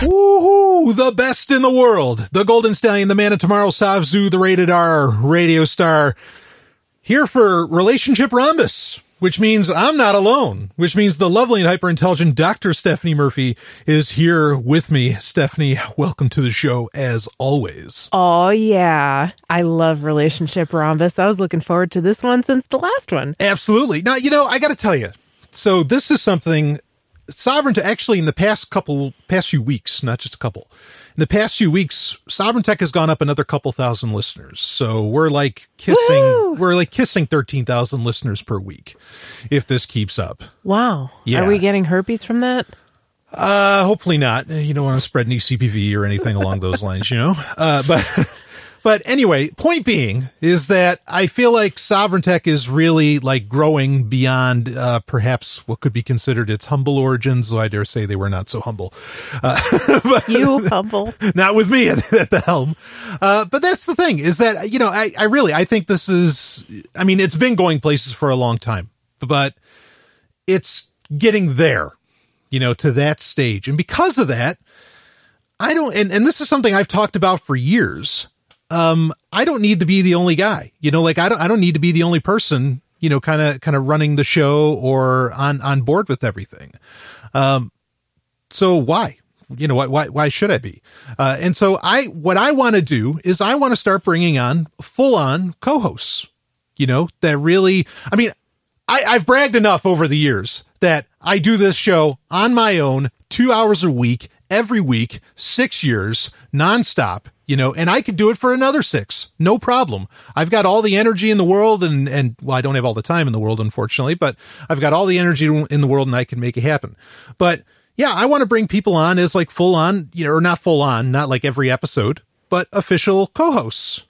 Woohoo! The best in the world. The Golden Stallion, the man of tomorrow, Savzu, the rated R radio star. Here for Relationship Rhombus, which means I'm not alone, which means the lovely and hyper intelligent Dr. Stephanie Murphy is here with me. Stephanie, welcome to the show as always. Oh, yeah. I love Relationship Rhombus. I was looking forward to this one since the last one. Absolutely. Now, you know, I got to tell you. So, this is something Sovereign Tech, actually in the past couple, past few weeks, not just a couple, in the past few weeks, Sovereign Tech has gone up another couple thousand listeners. So we're like kissing, Woo! we're like kissing 13,000 listeners per week if this keeps up. Wow. Yeah. Are we getting herpes from that? Uh, hopefully not. You don't want to spread any CPV or anything along those lines, you know? Uh, but But anyway, point being is that I feel like Sovereign Tech is really like growing beyond uh, perhaps what could be considered its humble origins. Though I dare say they were not so humble. Uh, you humble, not with me at, at the helm. Uh, but that's the thing is that you know I, I really I think this is. I mean, it's been going places for a long time, but it's getting there, you know, to that stage, and because of that. I don't, and, and this is something I've talked about for years um, I don't need to be the only guy. You know, like I don't I don't need to be the only person, you know, kind of kind of running the show or on on board with everything. Um, so why? You know, why why why should I be? Uh, and so I what I want to do is I want to start bringing on full on co-hosts. You know, that really I mean, I, I've bragged enough over the years that I do this show on my own, two hours a week, every week, six years, nonstop you know, and I could do it for another six, no problem. I've got all the energy in the world, and and well, I don't have all the time in the world, unfortunately, but I've got all the energy in the world, and I can make it happen. But yeah, I want to bring people on as like full on, you know, or not full on, not like every episode, but official co-hosts,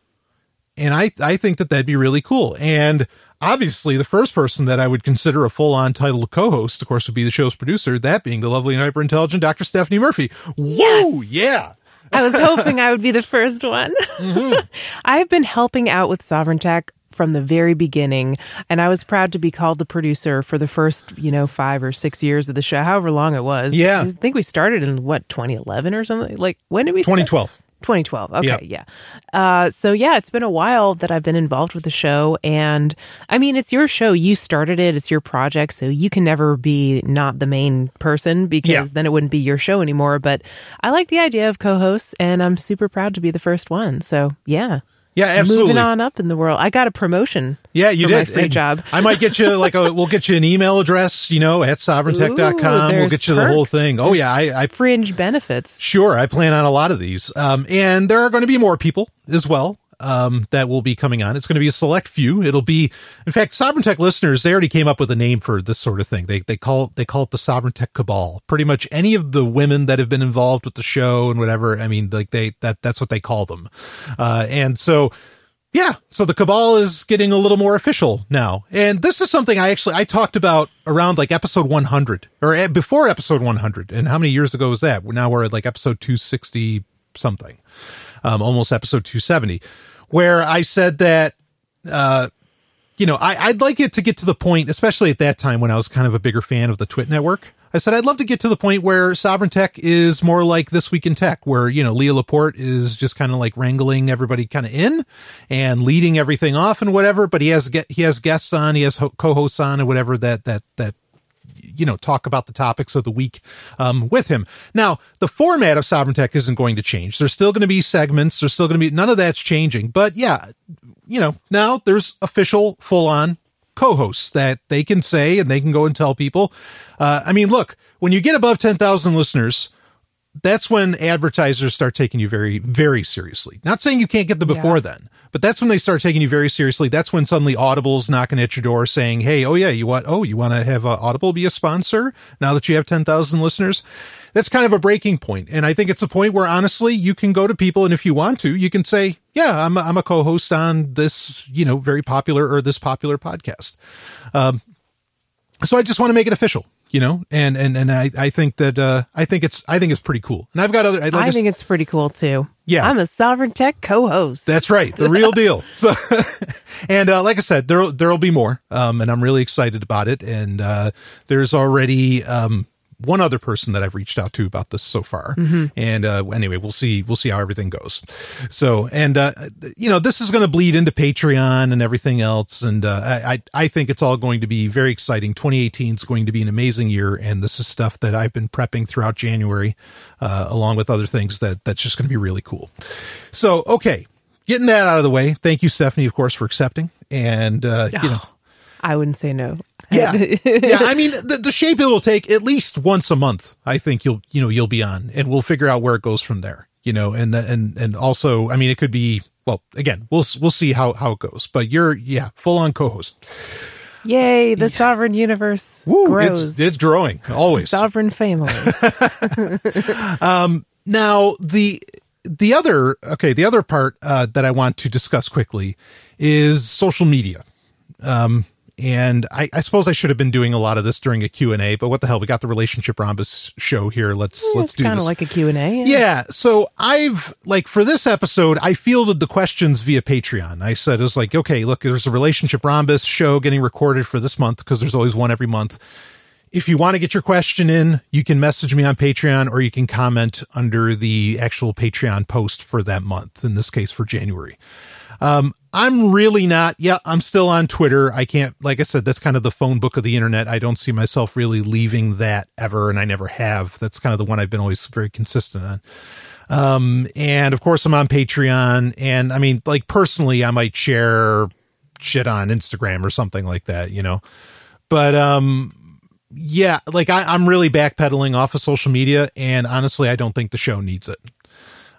and I I think that that'd be really cool. And obviously, the first person that I would consider a full on title co-host, of course, would be the show's producer. That being the lovely and hyper intelligent Dr. Stephanie Murphy. Yes! Woo! Yeah. I was hoping I would be the first one. Mm-hmm. I've been helping out with Sovereign Tech from the very beginning, and I was proud to be called the producer for the first, you know, five or six years of the show, however long it was. Yeah, I think we started in what 2011 or something. Like when did we? 2012. 2012. Okay, yep. yeah. Uh, so yeah, it's been a while that I've been involved with the show, and I mean, it's your show. You started it. It's your project, so you can never be not the main person because yeah. then it wouldn't be your show anymore. But I like the idea of co-hosts, and I'm super proud to be the first one. So yeah. Yeah, absolutely. Moving on up in the world. I got a promotion. Yeah, you did. My free and job. I might get you like a, we'll get you an email address, you know, at sovereigntech.com. We'll get you perks. the whole thing. Oh there's yeah, I, I fringe benefits. Sure, I plan on a lot of these. Um, and there are going to be more people as well um, that will be coming on. It's going to be a select few. It'll be, in fact, Sovereign Tech listeners. They already came up with a name for this sort of thing. They they call they call it the Sovereign Tech Cabal. Pretty much any of the women that have been involved with the show and whatever. I mean, like they that that's what they call them. Uh, and so yeah, so the cabal is getting a little more official now. And this is something I actually I talked about around like episode 100 or before episode 100. And how many years ago was that? Now we're at like episode 260 something. Um almost episode 270 where I said that uh you know, I, I'd like it to get to the point, especially at that time when I was kind of a bigger fan of the TWiT network, I said I'd love to get to the point where Sovereign Tech is more like This Week in Tech, where, you know, Leo Laporte is just kind of like wrangling everybody kind of in and leading everything off and whatever, but he has he has guests on, he has co-hosts on and whatever that that that you know talk about the topics of the week um, with him. Now, the format of Sovereign Tech isn't going to change. There's still going to be segments. There's still going to be none of that's changing. But yeah, you know, now there's official full on co-hosts that they can say and they can go and tell people. Uh, I mean, look, when you get above 10,000 listeners, that's when advertisers start taking you very, very seriously. Not saying you can't get them before yeah. then, but that's when they start taking you very seriously. That's when suddenly Audible's knocking at your door saying, "Hey, oh yeah, you want oh you want to have uh, Audible be a sponsor now that you have ten thousand listeners." that's kind of a breaking point. And I think it's a point where honestly, you can go to people and if you want to, you can say, yeah, I'm a, I'm a co-host on this, you know, very popular or this popular podcast. Um, so I just want to make it official, you know, and, and, and I, I think that, uh, I think it's, I think it's pretty cool. And I've got other, like I think it's pretty cool too. Yeah. I'm a Sovereign Tech co-host. That's right. The real deal. So, and, uh, like I said, there, there'll be more. Um, and I'm really excited about it. And, uh, there's already, um, one other person that I've reached out to about this so far. And uh, anyway, we'll see we'll see how everything goes. So and uh, you know this is going to bleed into Patreon and everything else. And uh, I I think it's all going to be very exciting. 2018 is going to be an amazing year, and this is stuff that I've been prepping throughout January, uh, along with other things that that's just going to be really cool. So okay, getting that out of the way. Thank you, Stephanie, of course, for accepting. And uh, you know. I wouldn't say no. Yeah, yeah. I mean, the, the shape it will take at least once a month. I think you'll you know you'll be on, and we'll figure out where it goes from there. You know, and and and also, I mean, it could be well. Again, we'll we'll see how how it goes. But you're yeah, full on co-host. Yay, the sovereign universe Woo, grows. it's it's growing always. sovereign family. Um, now the the other okay, the other part uh, that I want to discuss quickly is social media. Um, and I, I suppose I should have been doing a lot of this during a Q and A, but what the hell? We got the relationship rhombus show here. Let's let's do kind of like a Q&A. Yeah. So I've like for this episode, I fielded the questions via Patreon. I said, it was like, okay, look, there's a relationship rhombus show getting recorded for this month because there's always one every month. If you want to get your question in, you can message me on Patreon or you can comment under the actual Patreon post for that month, in this case for January. Um, I'm really not. Yeah, I'm still on Twitter. I can't, like I said, that's kind of the phone book of the internet. I don't see myself really leaving that ever, and I never have. That's kind of the one I've been always very consistent on. Um, and of course, I'm on Patreon. And I mean, like personally, I might share shit on Instagram or something like that, you know. But um, yeah, like I, I'm really backpedaling off of social media, and honestly, I don't think the show needs it.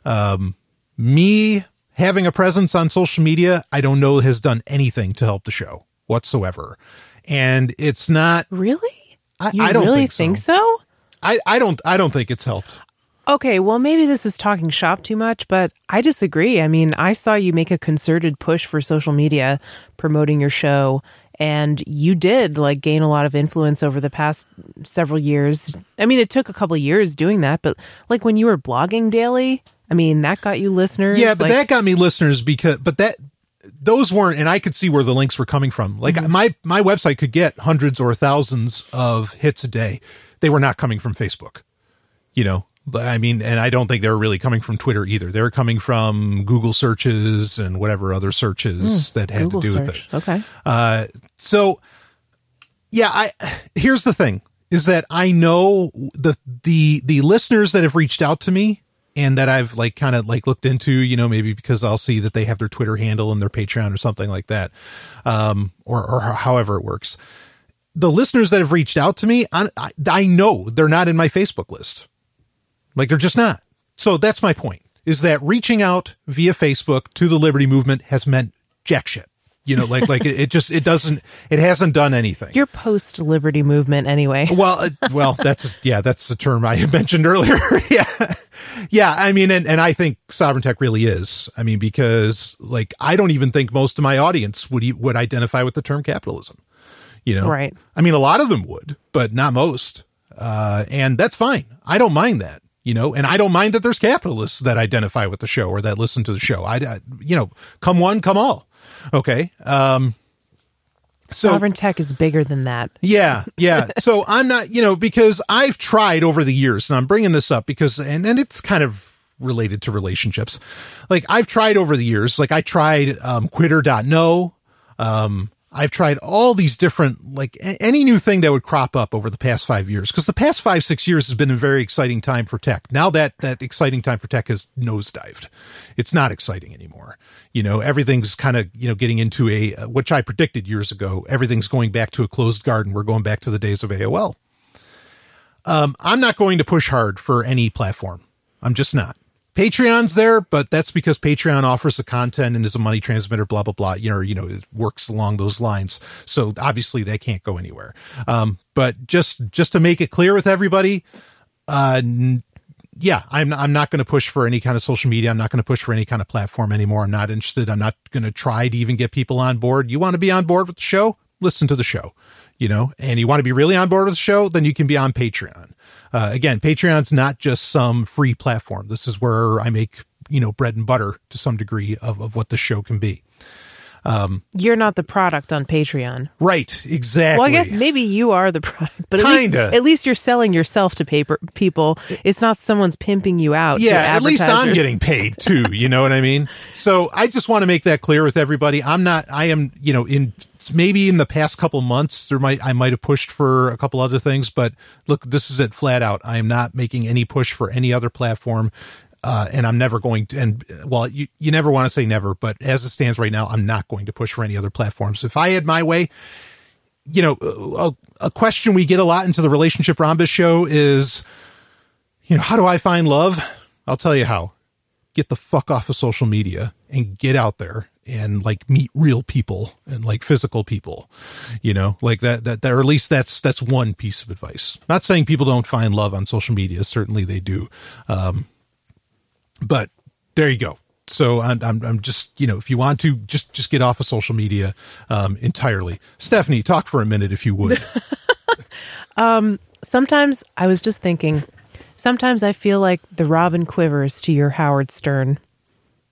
Um, me having a presence on social media, I don't know has done anything to help the show whatsoever. And it's not. Really? I, You I don't really think, so. I, I don't. I don't think it's helped. Okay, well, maybe this is talking shop too much, but I disagree. I mean, I saw you make a concerted push for social media promoting your show, and you did like gain a lot of influence over the past several years. I mean, it took a couple of years doing that, but like when you were blogging daily, I mean, that got you listeners. Yeah, but like, that got me listeners because, but that those weren't, and I could see where the links were coming from. Like Mm-hmm. my my website could get hundreds or thousands of hits a day. They were not coming from Facebook. You know, But, I mean, and I don't think they were really coming from Twitter either. They were coming from Google searches and whatever other searches that had Google to do with it. Okay. Uh, so yeah, I here's the thing is that I know the the the listeners that have reached out to me and that I've like kind of like looked into, you know, maybe because I'll see that they have their Twitter handle and their Patreon or something like that, um, or or however it works. The listeners that have reached out to me, I, I, I know they're not in my Facebook list. Like they're just not. So that's my point is that reaching out via Facebook to the Liberty Movement has meant jack shit. You know, like like it, just it doesn't it hasn't done anything. You're post liberty movement anyway. well, well, that's yeah, that's the term I mentioned earlier. yeah, yeah. I mean, and and I think sovereign tech really is. I mean, because like I don't even think most of my audience would would identify with the term capitalism. You know, Right. I mean, a lot of them would, but not most. Uh, and that's fine. I don't mind that. You know, and I don't mind that there's capitalists that identify with the show or that listen to the show. I, I you know, come one, come all. Okay. Um, so Sovereign tech is bigger than that. yeah, yeah. So I'm not, you know, because I've tried over the years, and I'm bringing this up because, and and it's kind of related to relationships. Like I've tried over the years, like I tried um, Quitter.no. Um, I've tried all these different, like any new thing that would crop up over the past five years, because the past five six years has been a very exciting time for tech. Now that that exciting time for tech has nosedived, it's not exciting anymore. You know, everything's kind of you know getting into a uh, which I predicted years ago. Everything's going back to a closed garden. We're going back to the days of AOL. Um, I'm not going to push hard for any platform. I'm just not. Patreon's there, but that's because Patreon offers the content and is a money transmitter, blah blah blah. You know, you know, it works along those lines. So obviously they can't go anywhere. Um, but just just to make it clear with everybody, uh, yeah, I'm I'm not going to push for any kind of social media. I'm not going to push for any kind of platform anymore. I'm not interested. I'm not going to try to even get people on board. You want to be on board with the show? Listen to the show. You know, and you want to be really on board with the show, then you can be on Patreon. Uh, again, Patreon's not just some free platform. This is where I make you know bread and butter to some degree of of what the show can be. You're not the product on Patreon. Right, exactly. Well, I guess maybe you are the product, but at least, at least you're selling yourself to paper people. It's not someone's pimping you out. to yeah, at least I'm getting paid too. You know what I mean? So I just want to make that clear with everybody. I'm not. I am. You know, in maybe in the past couple months, there might I might have pushed for a couple other things, but look, this is it flat out. I am not making any push for any other platform. Uh, and I'm never going to, and uh, well, you, you never want to say never, but as it stands right now, I'm not going to push for any other platforms. If I had my way, you know, a, a question we get a lot into the relationship rhombus show is, you know, how do I find love? I'll tell you how. Get the fuck off of social media and get out there and like meet real people and like physical people, you know, like that, that, that, or at least that's, that's one piece of advice. Not saying people don't find love on social media. Certainly they do. Um, but there you go. So I'm, I'm, I'm just, you know, if you want to just, just get off of social media, um, entirely. Stephanie, talk for a minute if you would. um Sometimes I was just thinking, sometimes I feel like the Robin Quivers to your Howard Stern.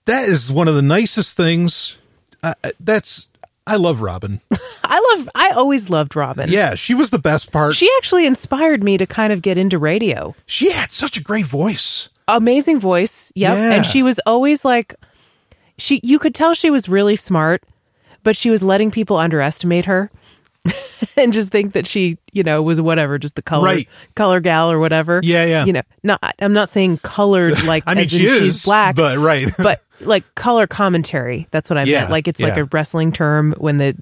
That is one of the nicest things. Uh, that's I love Robin. I love, I always loved Robin. Yeah, she was the best part. She, actually inspired me to kind of get into radio. She had such a great voice. Amazing voice. Yep. Yeah. And she was always like, she, you could tell she was really smart, but she was letting people underestimate her. and just think that she, you know, was whatever, just the color, Right. color gal or whatever. Yeah, yeah. You know, not. I'm not saying colored like I mean, as in she she's is black, but right. but like color commentary. That's what I Yeah, meant. Like it's like a wrestling term when the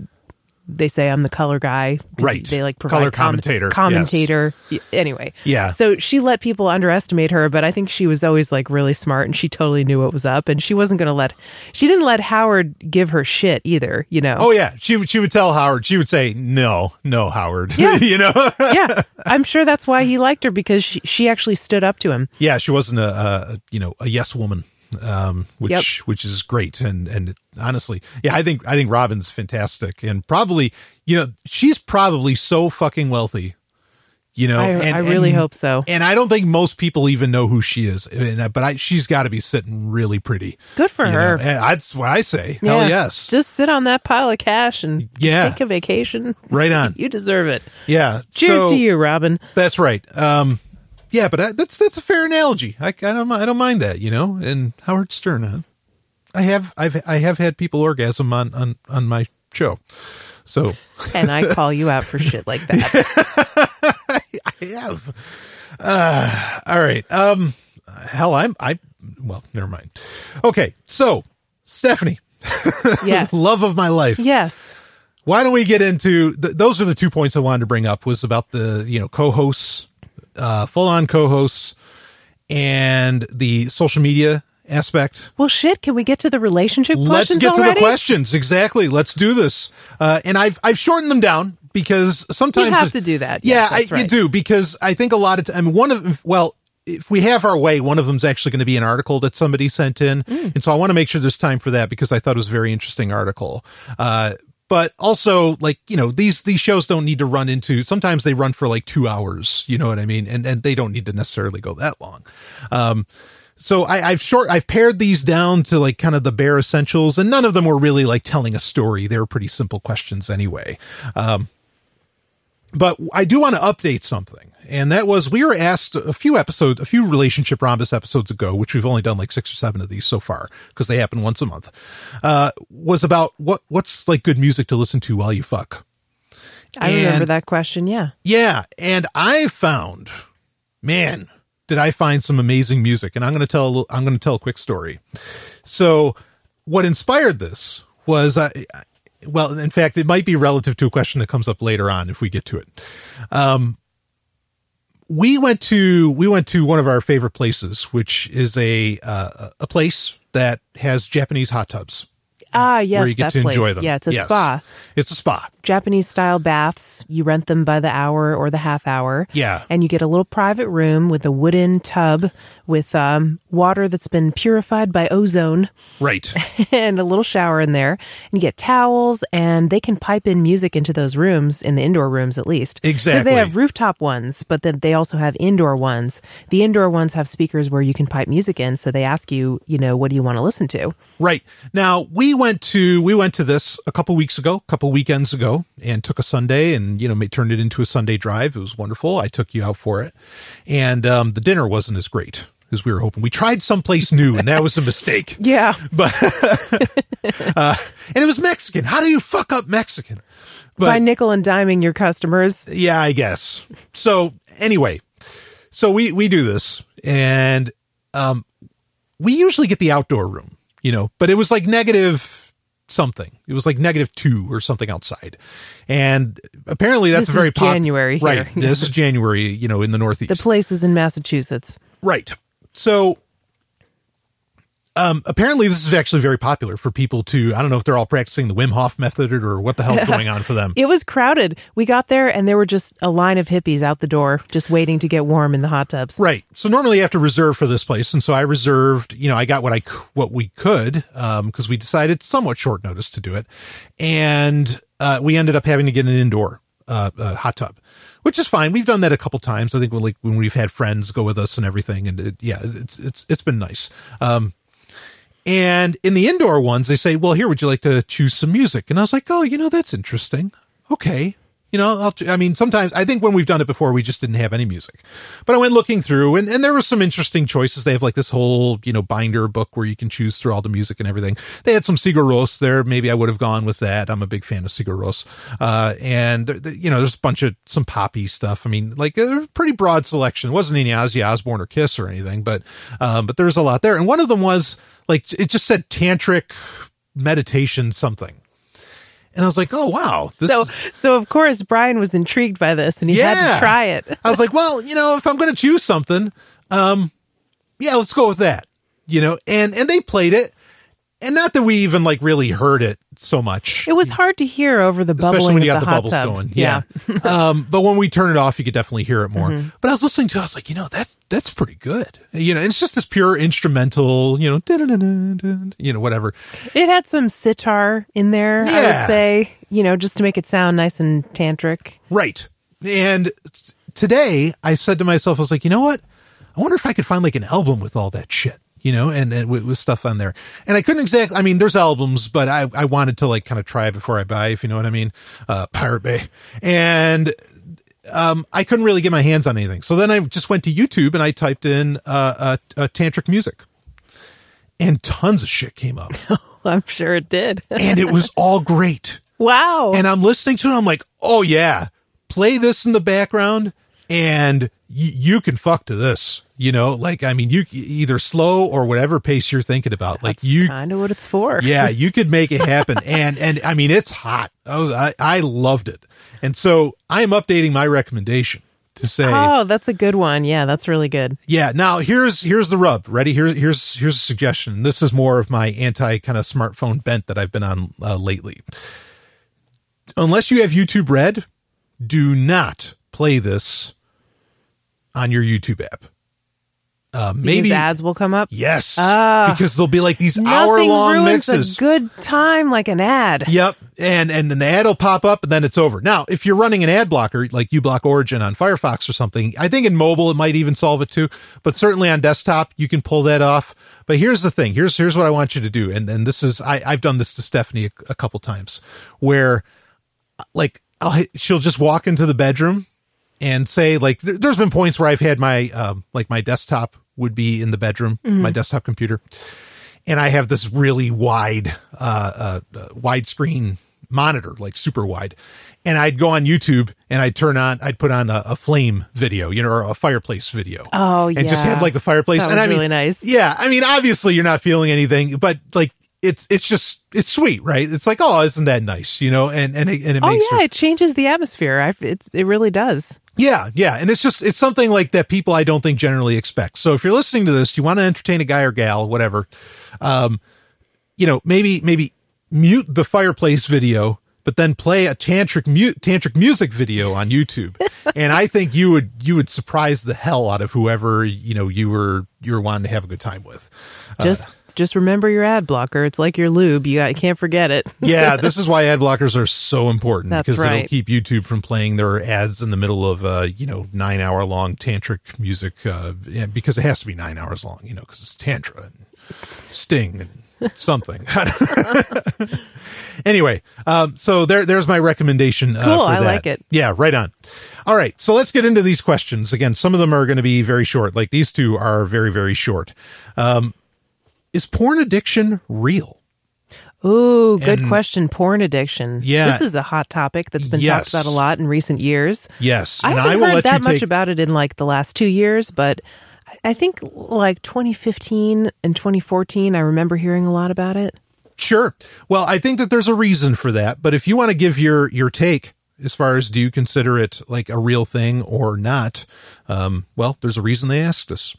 they say I'm the color guy. Right. They like provide Color com- commentator. Commentator. Y- Anyway. Yeah. So she let people underestimate her, but I think she was always like really smart and she totally knew what was up and she wasn't going to let she didn't let Howard give her shit either, you know. oh yeah, she would she would tell Howard. She would say, "No, no, Howard." Yeah. you know. yeah. I'm sure that's why he liked her because she, she actually stood up to him. yeah, she wasn't a, a you know a yes woman, um, which Yep. which is great. And and honestly, yeah, I think I think Robin's fantastic, and probably you know she's probably so fucking wealthy. You know, I, and, I really and- hope so. And I don't think most people even know who she is, and, but I, she's got to be sitting really pretty. Good for her. And that's what I say. Hell yes. Just sit on that pile of cash and Yeah. take a vacation. Right on. You deserve it. yeah. Cheers So- to you, Robin. That's right. Um, yeah, but I, that's that's a fair analogy. I, I don't I don't mind that. You know, and Howard Stern. Huh? I have I've I have had people orgasm on on on my show. So And I call you out for shit like that. I have. Uh, all right. Um, hell, I'm I. Well, never mind. Okay, so Stephanie, Yes. love of my life. Yes. why don't we get into th- those are the two points i wanted to bring up was about the you know co-hosts uh full-on co-hosts and the social media aspect Well, shit. Can we get to the relationship questions? let's get to the questions exactly let's do this uh and i've i've shortened them down because sometimes You have to do that. yeah Yes, I, right. you do because i think a lot of time one of well if we have our way, one of them's actually going to be an article that somebody sent in. Mm. And so I want to make sure there's time for that because I thought it was a very interesting article. Uh, but also like, you know, these, these shows don't need to run into, sometimes they run for like two hours, you know what I mean? And, and they don't need to necessarily go that long. Um, so I, I've short, I've pared these down to like kind of the bare essentials and none of them were really like telling a story. They were pretty simple questions anyway. Um, but I do want to update something. And that was we were asked a few episodes, a few relationship rhombus episodes ago, which we've only done like six or seven of these so far because they happen once a month. Uh, was about what what's like good music to listen to while you fuck. I remember that question. Yeah. Yeah, and I found, man, did I find some amazing music? And I'm going to tell I'm going to tell a quick story. So, what inspired this was, uh, well, in fact, it might be relative to a question that comes up later on if we get to it. Um, we went to we went to one of our favorite places, which is a uh, a place that has Japanese hot tubs Ah, where yes, you get that to place. enjoy them. Yeah, it's a Yes. spa. It's a spa. Japanese style baths. You rent them by the hour or the half hour. Yeah. And you get a little private room with a wooden tub with um, water that's been purified by ozone Right. and a little shower in there. And you get towels, and they can pipe in music into those rooms, in the indoor rooms at least. Exactly, Because they have rooftop ones, but then they also have indoor ones. The indoor ones have speakers where you can pipe music in. So they ask you, you know, what do you want to listen to? Right. Now, we went to we went to this a couple weeks ago, a couple weekends ago, and took a Sunday and you know turned it into a Sunday drive. It was wonderful. I took you out for it, and um, the dinner wasn't as great as we were hoping. We tried someplace new, and that was a mistake. Yeah. But uh, and it was Mexican. How do you fuck up Mexican? By nickel and diming your customers. Yeah, I guess. So anyway, so we we do this, and um, we usually get the outdoor room, you know, but it was like negative something. It was like negative two or something outside, and apparently that's very is January here. right? This is January, you know, in the Northeast, The place is in Massachusetts. right? So. Um, apparently this is actually very popular for people to, I don't know if they're all practicing the Wim Hof method or what the hell's going on for them. It was crowded. We got there and there were just a line of hippies out the door just waiting to get warm in the hot tubs. Right. So normally you have to reserve for this place, and so I reserved. You know, I got what I what we could because we decided somewhat short notice to do it, and uh, we ended up having to get an indoor uh, uh, hot tub, which is fine. We've done that a couple times. I think when like when we've had friends go with us and everything, and it, yeah, it's it's it's been nice. Um, and in the indoor ones, they say, "Well, here, would you like to choose some music?" And I was like, "Oh, you know, that's interesting. Okay." You know, I'll, I mean, sometimes I think when we've done it before, we just didn't have any music. But I went looking through, and, and there were some interesting choices. They have like this whole, you know, binder book where you can choose through all the music and everything. They had some Sigur Rós there. Maybe I would have gone with that. I'm a big fan of Sigur Rós. Uh, and, you know, there's a bunch of some poppy stuff. I mean, like a pretty broad selection. It wasn't any Ozzy Osbourne or Kiss or anything, but, um, but there's a lot there. And one of them was like, it just said tantric meditation something. And I was like, oh, wow. So, is- so of course, Brian was intrigued by this and he had to try it. I was like, well, you know, if I'm going to choose something, um, yeah, let's go with that. You know, and and they played it, and not that we even like really heard it so much, It was hard to hear over the especially bubbling when you got the, the, bubbles tub. going. Yeah. um, but when we turn it off, you could definitely hear it more. But I was listening to, it, I was like, you know, that's that's pretty good. You know, it's just this pure instrumental, you know, you know, whatever. It had some sitar in there, I would say, you know, just to make it sound nice and tantric. Right. And today I said to myself, I was like, you know what? I wonder if I could find like an album with all that shit, you know, and, and with, with stuff on there. And I couldn't exactly, I mean, there's albums, but I, I wanted to like kind of try it before I buy, if you know what I mean. Uh, Pirate Bay. And, um, I couldn't really get my hands on anything. So then I just went to YouTube and I typed in, uh, uh, uh tantric music and tons of shit came up I'm sure it did. and it was all great wow. and I'm listening to it. I'm like, oh yeah, play this in the background, and y- you can fuck to this. You know, like I mean, you either slow or whatever pace you're thinking about. Like That's you, kind of what it's for. yeah, you could make it happen. and and I mean, it's hot. I, was, I I loved it, and so I am updating my recommendation to say. Oh, that's a good one. Yeah, that's really good. Yeah. Now here's here's the rub. Ready? Here's here's here's a suggestion. This is more of my anti kind of smartphone bent that I've been on uh, lately. Unless you have YouTube Red, do not play this on your YouTube app. Uh, maybe These ads will come up. yes, Ah. because they'll be like these hour long mixes. a good time like an ad. Yep. And and then the ad will pop up and then it's over. Now, if you're running an ad blocker like uBlock Origin on Firefox or something, I think in mobile it might even solve it too. But certainly on desktop you can pull that off. But here's the thing. Here's here's what I want you to do. And and this is I, I've done this to Stephanie a, a couple times where like I'll she'll just walk into the bedroom and say like there, there's been points where I've had my um like my desktop would be in the bedroom, my desktop computer and I have this really wide, uh, uh, uh, widescreen monitor, like super wide. And I'd go on YouTube and I'd turn on, I'd put on a, a flame video, you know, or a fireplace video. Oh, yeah. and just have like the fireplace. That and was I mean, really nice. Yeah, I mean, obviously you're not feeling anything, but like it's it's just it's sweet, right? It's like, oh, isn't that nice, you know? And and it, and it makes Oh makes yeah, her- it changes the atmosphere. I, it's it really does. yeah, yeah, and it's just it's something like that people I don't think generally expect. So if you're listening to this, you want to entertain a guy or gal, whatever, um, you know, maybe maybe mute the fireplace video, but then play a tantric mute tantric music video on YouTube, and I think you would you would surprise the hell out of whoever you know you were you were wanting to have a good time with. Just just remember your ad blocker. It's like your lube. You, got, you can't forget it. yeah, this is why ad blockers are so important That's because right. it'll keep YouTube from playing their ads in the middle of uh, you know nine hour long tantric music uh, because it has to be nine hours long, you know, because it's tantra and Sting and something. anyway, um, so there there's my recommendation. Uh, Cool, I that. like it. Yeah, right on. All right, so let's get into these questions. Again, some of them are going to be very short. Like these two are very very short. Um, is porn addiction real? Ooh, good And- question. Porn addiction. Yeah. This is a hot topic that's been Yes. talked about a lot in recent years. Yes, I and haven't I heard that much take. about it in like the last two years, but I- think like 2015 and 2014, I remember hearing a lot about it. Sure. Well, I think that there's a reason for that, but if you want to give your your take as far as do you consider it like a real thing or not, um, well, there's a reason they asked us.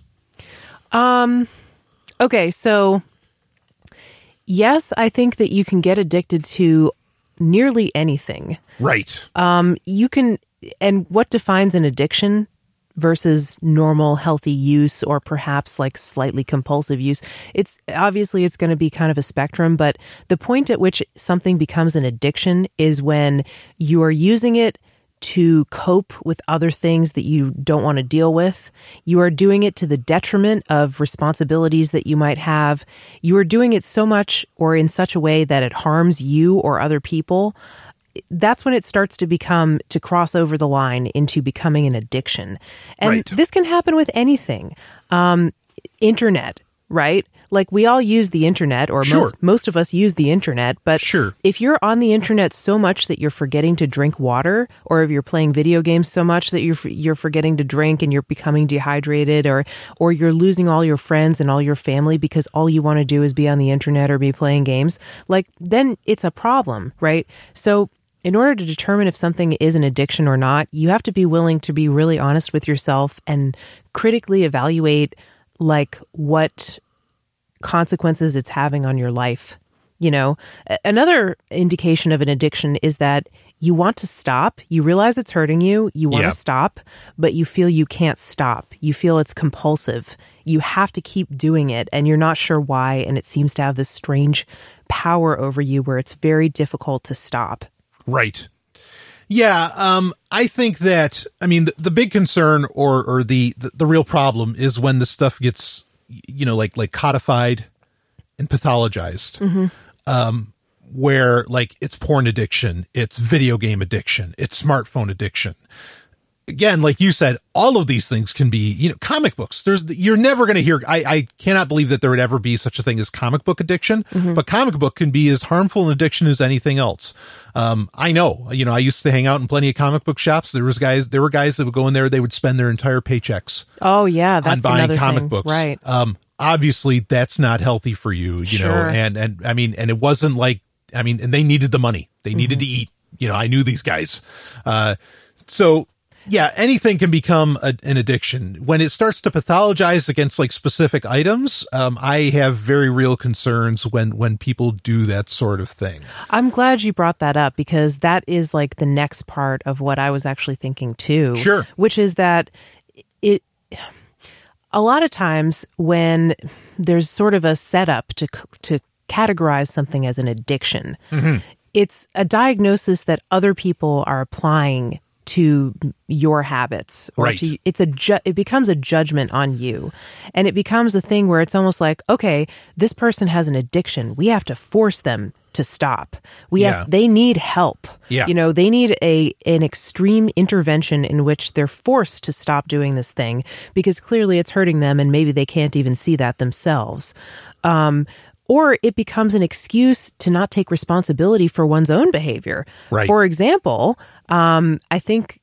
Okay, so yes, I think that you can get addicted to nearly anything. Right. Um, you can, and what defines an addiction versus normal healthy use or perhaps like slightly compulsive use it's obviously it's going to be kind of a spectrum but the point at which something becomes an addiction is when you are using it to cope with other things that you don't want to deal with. You are doing it to the detriment of responsibilities that you might have. You are doing it so much or in such a way that it harms you or other people that's when it starts to become to cross over the line into becoming an addiction and Right. this can happen with anything um internet right like we all use the internet or Sure. most most of us use the internet but Sure. if you're on the internet so much that you're forgetting to drink water or if you're playing video games so much that you're you're forgetting to drink and you're becoming dehydrated or or you're losing all your friends and all your family because all you want to do is be on the internet or be playing games like then it's a problem right so in order to determine if something is an addiction or not, you have to be willing to be really honest with yourself and critically evaluate like what consequences it's having on your life. You know, another indication of an addiction is that you want to stop, you realize it's hurting you, you want Yeah. to stop, but you feel you can't stop. You feel it's compulsive. You have to keep doing it and you're not sure why and it seems to have this strange power over you where it's very difficult to stop. Right. Yeah, um, I think that I mean the, the big concern or or the, the the real problem is when the stuff gets you know like like codified and pathologized. Um, where like it's porn addiction, it's video game addiction, it's smartphone addiction. Again, like you said, all of these things can be, you know, comic books. There's, you're never going to hear, I, I cannot believe that there would ever be such a thing as comic book addiction, but comic book can be as harmful an addiction as anything else. Um, I know, you know, I used to hang out in plenty of comic book shops. There was guys, there were guys that would go in there, they would spend their entire paychecks Oh yeah, on that's buying another comic thing. books. right? Um, obviously that's not healthy for you, you know, and, and I mean, and it wasn't like, I mean, and they needed the money. They needed to Mm-hmm. eat, you know, I knew these guys. Uh, so yeah, anything can become a, an addiction when it starts to pathologize against like specific items. Um, I have very real concerns when, when people do that sort of thing. I'm glad you brought that up because that is like the next part of what I was actually thinking too. Sure. Which is that it a lot of times when there's sort of a setup to to categorize something as an addiction, it's a diagnosis that other people are applying to your habits or Right. to it's a ju- it becomes a judgment on you and it becomes a thing where it's almost like okay this person has an addiction we have to force them to stop we Yeah. have they need help Yeah. you know they need a an extreme intervention in which they're forced to stop doing this thing because clearly it's hurting them and maybe they can't even see that themselves um or it becomes an excuse to not take responsibility for one's own behavior. Right. For example, um, I think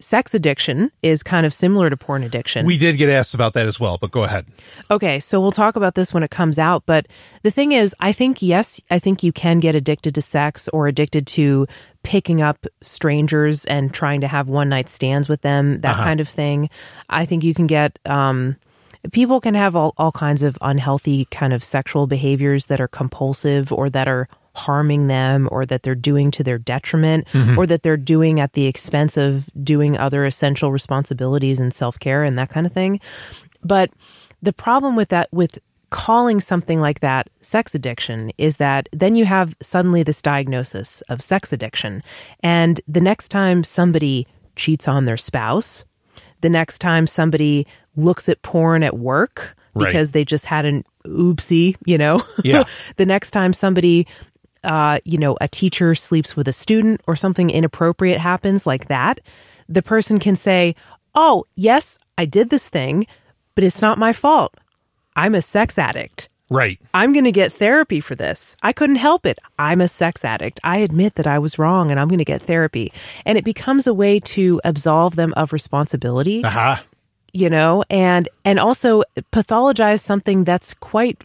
sex addiction is kind of similar to porn addiction. We did get asked about that as well, but go ahead. Okay, so we'll talk about this when it comes out. But the thing is, I think, yes, I think you can get addicted to sex or addicted to picking up strangers and trying to have one night stands with them, that kind of thing. I think you can get, um, people can have all, all kinds of unhealthy kind of sexual behaviors that are compulsive or that are harming them or that they're doing to their detriment mm-hmm. or that they're doing at the expense of doing other essential responsibilities and self-care and that kind of thing but the problem with that with calling something like that sex addiction is that then you have suddenly this diagnosis of sex addiction. And the next time somebody cheats on their spouse, the next time somebody looks at porn at work Right. because they just had an oopsie, you know, Yeah. the next time somebody uh, you know, a teacher sleeps with a student or something inappropriate happens like that, the person can say, Oh, yes, I did this thing, but it's not my fault. I'm a sex addict. Right. I'm going to get therapy for this. I couldn't help it. I'm a sex addict. I admit that I was wrong and I'm going to get therapy. And it becomes a way to absolve them of responsibility Aha. you know and and also pathologize something that's quite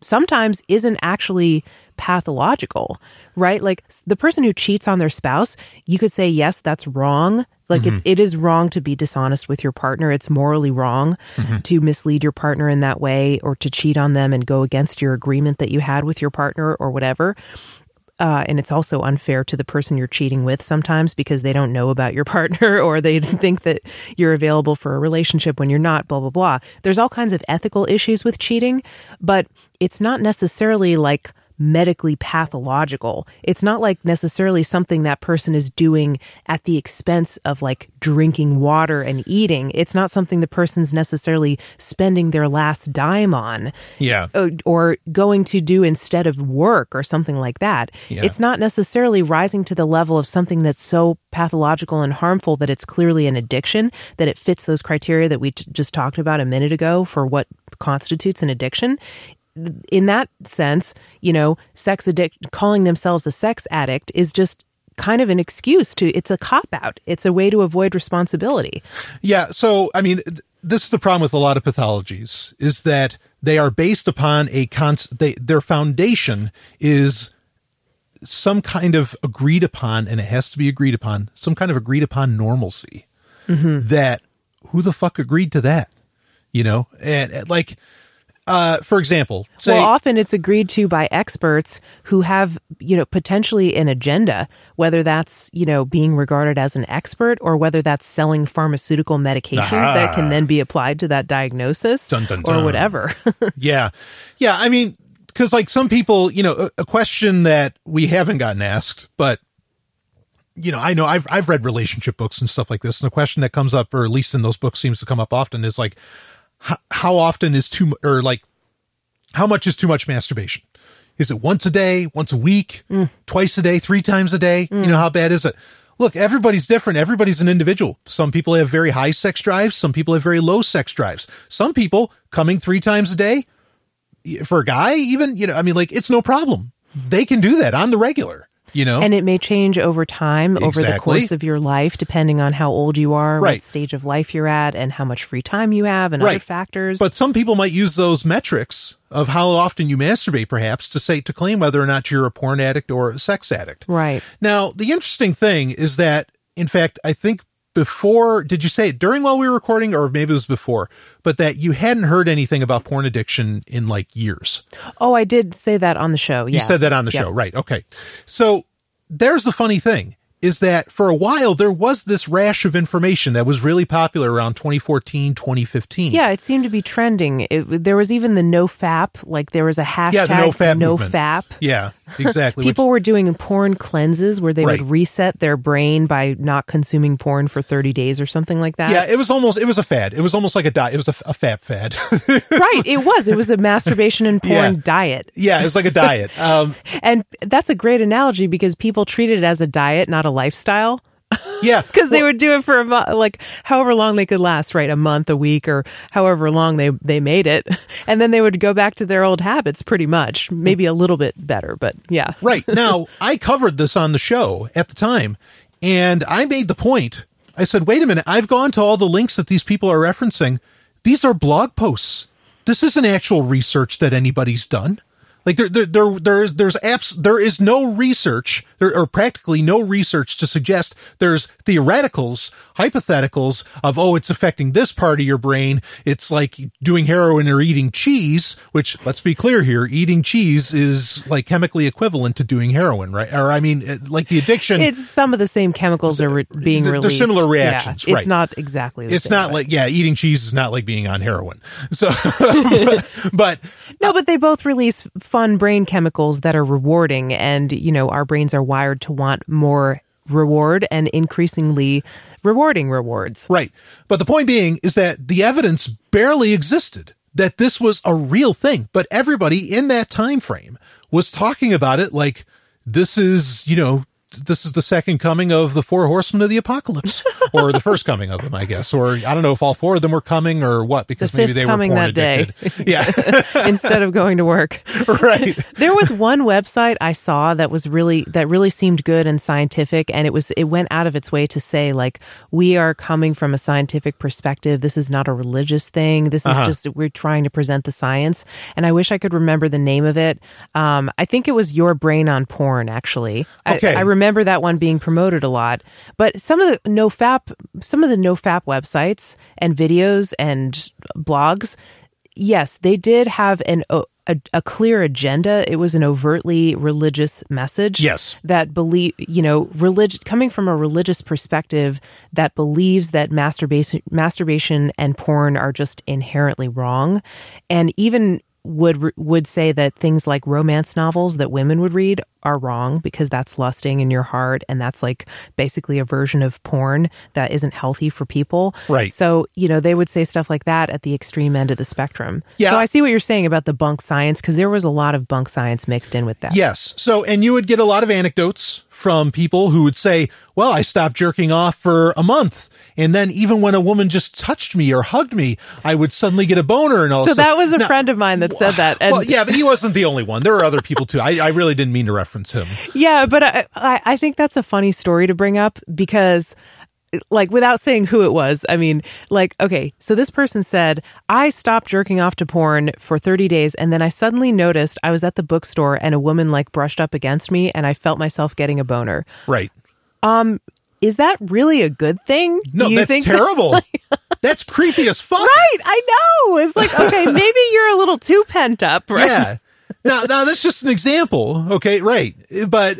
sometimes isn't actually pathological right like the person who cheats on their spouse you could say yes that's wrong like it's it is wrong to be dishonest with your partner. It's morally wrong to mislead your partner in that way or to cheat on them and go against your agreement that you had with your partner or whatever. Uh, and it's also unfair to the person you're cheating with sometimes because they don't know about your partner or they think that you're available for a relationship when you're not, blah, blah, blah. There's all kinds of ethical issues with cheating, but it's not necessarily like medically pathological. It's not like necessarily something that person is doing at the expense of like drinking water and eating. It's not something the person's necessarily spending their last dime on Yeah. or- or going to do instead of work or something like that. Yeah. It's not necessarily rising to the level of something that's so pathological and harmful that it's clearly an addiction, that it fits those criteria that we t- just talked about a minute ago for what constitutes an addiction. In that sense, you know, sex addict calling themselves a sex addict is just kind of an excuse to it's a cop out. It's a way to avoid responsibility. Yeah. So, I mean, this is the problem with a lot of pathologies is that they are based upon a const, they, their foundation is some kind of agreed upon, and it has to be agreed upon, some kind of agreed upon normalcy mm-hmm. that who the fuck agreed to that? You know, and, and like, uh, for example, say, well, often it's agreed to by experts who have, you know, potentially an agenda, whether that's, you know, being regarded as an expert or whether that's selling pharmaceutical medications that can then be applied to that diagnosis Dun, dun, or whatever. yeah. Yeah i mean because like some people you know a, a question that we haven't gotten asked but you know i know i've i've read relationship books and stuff like this and the question that comes up or at least in those books seems to come up often is like how, how often is too or like how much is too much masturbation? Is it once a day once a week mm. twice a day three times a day? You know mm. how bad is it? Look everybody's different. Everybody's an individual. Some people have very high sex drives. Some people have very low sex drives. Some people coming three times a day for a guy even you know i mean like it's no problem. They can do that. On the regular you know and it may change over time, over the course of your life, depending on how old you are, Right. what stage of life you're at, and how much free time you have, and other factors. but some people might use those metrics of how often you masturbate perhaps to say to claim whether or not you're a porn addict or a sex addict right. Now, the interesting thing is that, in fact, I think before, did you say it during while we were recording, or maybe it was before, but that you hadn't heard anything about porn addiction in like years? Oh, I did say that on the show. You said that on the Yep. show, right? Okay. So there's the funny thing is that for a while there was this rash of information that was really popular around 2014, 2015. Yeah, it seemed to be trending. It, there was even the no fap, like there was a hashtag Yeah, the no fap no fap. Yeah, exactly. which- People were doing porn cleanses where they Right. would reset their brain by not consuming porn for 30 days or something like that. yeah, it was almost, it was a fad. It was almost like a diet. It was a, a fat fad. right, it was. It was a masturbation and porn Yeah. diet. yeah, it was like a diet. Um, And that's a great analogy because people treat it as a diet, not a lifestyle. yeah. Because they would do it for a month, like however long they could last, right? A month, a week, or however long they, they made it. And then they would go back to their old habits pretty much. Maybe a little bit better, but yeah. right now i covered this on the show at the time and i made the point i said wait a minute i've gone to all the links that these people are referencing these are blog posts this isn't actual research that anybody's done like there there there, there is there's apps there is no research there are practically no research to suggest there's theoreticals, hypotheticals of, oh, it's affecting this part of your brain. It's like doing heroin or eating cheese, which let's be clear here, eating cheese is like chemically equivalent to doing heroin, right? Or I mean, like the addiction. It's some of the same chemicals are re- being they're released. similar Yeah, reactions, It's right. not exactly. The it's same, not but- like, yeah, eating cheese is not like being on heroin. So, but No, uh, but they both release fun brain chemicals that are rewarding, and you know our brains are wired to want more reward and increasingly rewarding rewards. Right. But the point being is that the evidence barely existed that this was a real thing, but everybody in that time frame was talking about it like this is, you know, this is the second coming of the four horsemen of the apocalypse or the first coming of them, I guess. Or I don't know if all four of them were coming or what because The maybe they were coming porn that day. Yeah. Instead of going to work, right. there was one website I saw that was really that really seemed good and scientific, and it was it went out of its way to say like we are coming from a scientific perspective. This is not a religious thing. This is Uh-huh. just we're trying to present the science. And I wish I could remember the name of it. Um, I think it was Your Brain on Porn. Actually, I- Okay. I, remember that one being promoted a lot. But some of the no fap some of the no fap websites and videos and blogs yes, they did have an a, a clear agenda. It was an overtly religious message. Yes. that believe you know religion coming from a religious perspective that believes that masturbation masturbation and porn are just inherently wrong, and even would would say that things like romance novels that women would read are wrong because that's lusting in your heart and that's like basically a version of porn that isn't healthy for people. Right. So, you know, they would say stuff like that at the extreme end of the spectrum. Yeah. So I see what you're saying about the bunk science because there was a lot of bunk science mixed in with that. Yes. So, and you would get a lot of anecdotes from people who would say, well, I stopped jerking off for a month. And then even when a woman just touched me or hugged me, I would suddenly get a boner and all So of a sudden- that was a Now- friend of mine that said that. And well, yeah, but he wasn't the only one. There were other people too. I, I really didn't mean to reference him. Yeah, but I, I, I think that's a funny story to bring up because, like, without saying who it was, I mean, like, okay, so this person said, I stopped jerking off to porn for 30 days, and then I suddenly noticed I was at the bookstore and a woman, like, brushed up against me, and I felt myself getting a boner. Right. Um, Is that really a good thing? No, Do you that's think terrible. that's creepy as fuck. Right, I know. It's like, okay, maybe you're a little too pent up, right? Yeah. now, now that's just an example. Okay. Right. But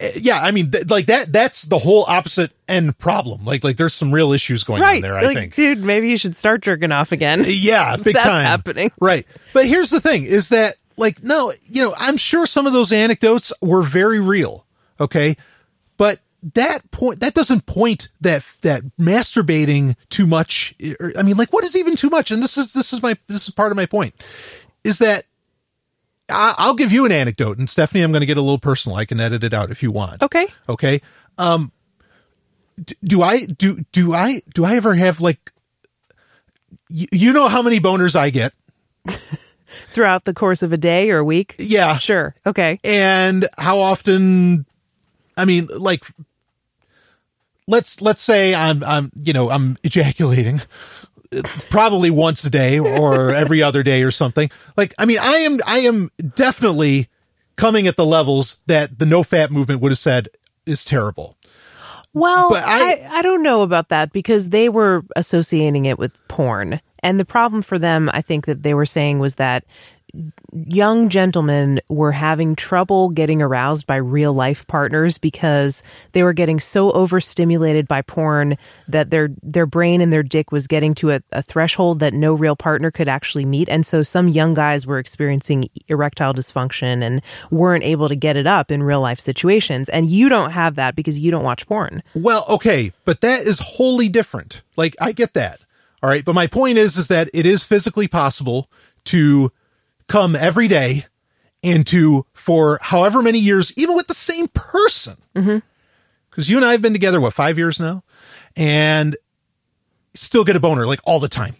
uh, yeah, I mean, th- like that, that's the whole opposite end problem. Like, like there's some real issues going Right. on there, I like, think. dude, maybe you should start jerking off again. Yeah, big That's time. happening. Right. But here's the thing is that like no, you know, I'm sure some of those anecdotes were very real, okay? That point that doesn't point that that masturbating too much or, I mean like what is even too much? And this is this is my this is part of my point. Is that I, I'll give you an anecdote and Stephanie I'm going to get a little personal. I can edit it out if you want. Okay. Okay. Um d- do I do do I do I ever have like y- you know how many boners I get? Throughout the course of a day or a week? Yeah. Sure. Okay. And how often I mean like let's let's say I'm I'm you know I'm ejaculating probably once a day or every other day or something. Like I mean I am I am definitely coming at the levels that the no fap movement would have said is terrible. Well, I- I, I don't know about that because they were associating it with porn. And the problem for them, I think that they were saying was that young gentlemen were having trouble getting aroused by real life partners because they were getting so overstimulated by porn that their their brain and their dick was getting to a, a threshold that no real partner could actually meet and so some young guys were experiencing erectile dysfunction and weren't able to get it up in real life situations and you don't have that because you don't watch porn Well, okay, but that is wholly different. Like I get that. All right, but my point is is that it is physically possible to come every day and to for however many years even with the same person. Mm-hmm. Cuz you and I have been together what 5 years now and still get a boner like all the time.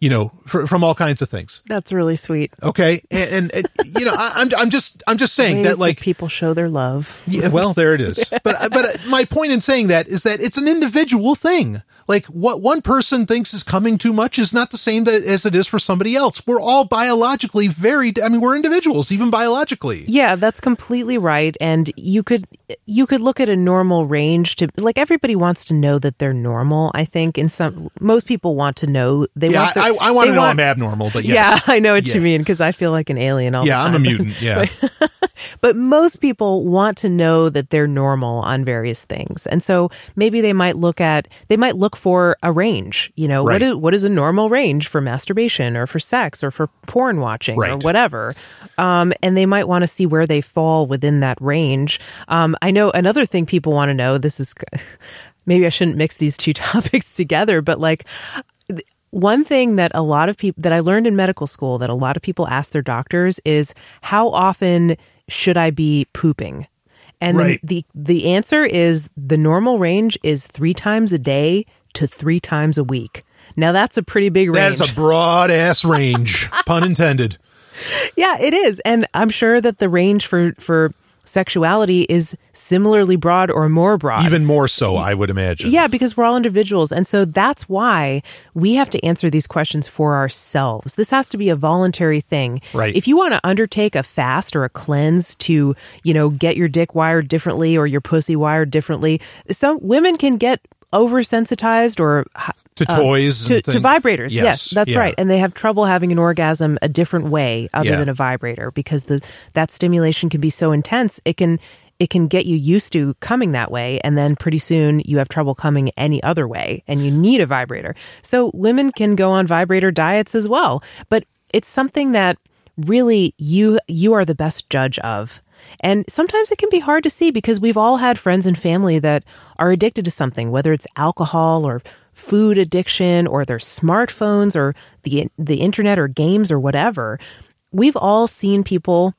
You know, fr- from all kinds of things. That's really sweet. Okay? And, and, and you know, I, I'm I'm just I'm just saying that like people show their love. yeah, well, there it is. But but uh, my point in saying that is that it's an individual thing. Like what one person thinks is coming too much is not the same as it is for somebody else. We're all biologically very, I mean, we're individuals, even biologically. Yeah, that's completely right. And you could you could look at a normal range to like everybody wants to know that they're normal. I think in some most people want to know they Yeah, want. the- I, I want to know I'm abnormal, but yes. Yeah, I know what Yeah. you mean because I feel like an alien all yeah, the time. Yeah, I'm a mutant. Yeah. But most people want to know that they're normal on various things. And so maybe they might look at they might look for a range, you know, Right. what is what is a normal range for masturbation or for sex or for porn watching or whatever. Um, and they might want to see where they fall within that range. Um, I know another thing people want to know, this is maybe I shouldn't mix these two topics together, but like one thing that a lot of people that I learned in medical school that a lot of people ask their doctors is how often should I be pooping? And Right. the the answer is the normal range is 3 times a day to 3 times a week. Now that's a pretty big range. That's a broad ass range, pun intended. yeah, it is. And I'm sure that the range for for sexuality is similarly broad or more broad. Even more so, I would imagine. Yeah, because we're all individuals. And so that's why we have to answer these questions for ourselves. This has to be a voluntary thing. Right. If you want to undertake a fast or a cleanse to, you know, get your dick wired differently or your pussy wired differently, some women can get oversensitized or To toys. Uh, to, and to vibrators. Yes, that's yeah. right. And they have trouble having an orgasm a different way other Yeah. than a vibrator because the that stimulation can be so intense. It can it can get you used to coming that way and then pretty soon you have trouble coming any other way and you need a vibrator. So women can go on vibrator diets as well, but it's something that really you you are the best judge of. And sometimes it can be hard to see because we've all had friends and family that are addicted to something, whether it's alcohol or food addiction or their smartphones or the the internet or games or whatever. We've all seen people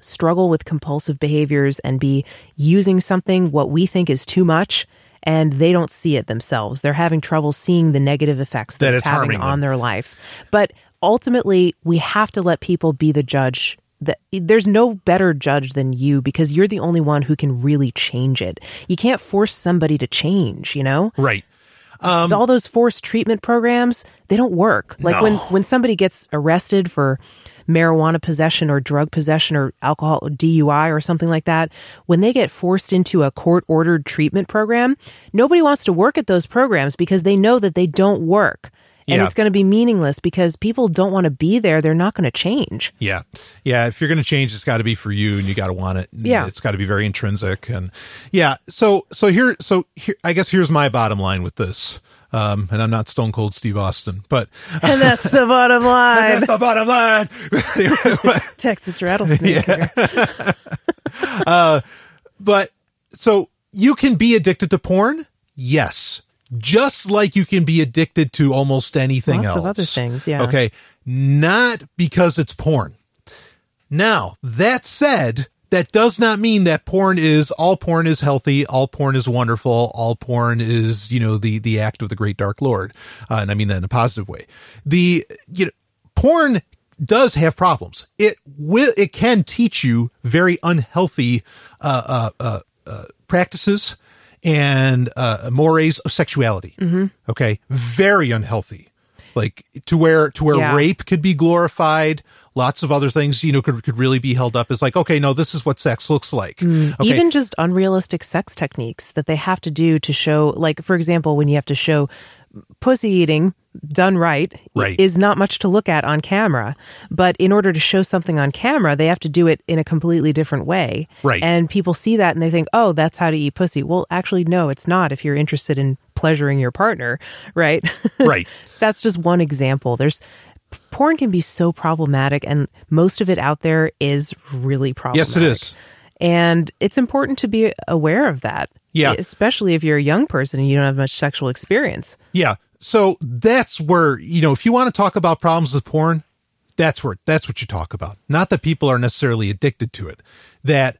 struggle with compulsive behaviors and be using something what we think is too much and they don't see it themselves. They're having trouble seeing the negative effects that, That it's it's having on their life. But ultimately, we have to let people be the judge. That there's no better judge than you because you're the only one who can really change it. You can't force somebody to change, you know? Right. Um, all those forced treatment programs they don't work. Like when when somebody gets arrested for marijuana possession or drug possession or alcohol DUI or something like that when they get forced into a court ordered treatment program nobody wants to work at those programs because they know that they don't work and Yeah. it's going to be meaningless because people don't want to be there they're not going to change Yeah. Yeah. If you're going to change, it's got to be for you and you got to want it. Yeah. It's got to be very intrinsic. And yeah. So, so here, so here, I guess here's my bottom line with this. Um, and I'm not Stone Cold Steve Austin, but and that's the bottom line that's the bottom line. texas rattlesnake here. but so you can be addicted to porn. Yes. Just like you can be addicted to almost anything Lots else. of other things, yeah. Okay. Not because it's porn. Now, that said, that does not mean that porn is all porn is healthy, all porn is wonderful, all porn is, you know, the the act of the great dark lord. Uh, and I mean that in a positive way. The you know, porn does have problems. It will it can teach you very unhealthy uh uh uh, uh practices and uh mores of sexuality. Mm-hmm. Okay? Very unhealthy like to where to where Yeah. rape could be glorified lots of other things you know could, could really be held up as like okay no this is what sex looks like okay Mm, Even just unrealistic sex techniques that they have to do to show, like, for example, when you have to show pussy eating done right, Right. is not much to look at on camera. But in order to show something on camera, they have to do it in a completely different way. Right. And people see that and they think, oh, that's how to eat pussy. Well, actually, no, it's not if you're interested in pleasuring your partner, right? right that's just one example. There's porn can be so problematic, and most of it out there is really problematic. yes it is And it's important to be aware of that. Yeah. Especially if you're a young person and you don't have much sexual experience. yeah. So that's where you know if you want to talk about problems with porn that's where that's what you talk about. Not that people are necessarily addicted to it. That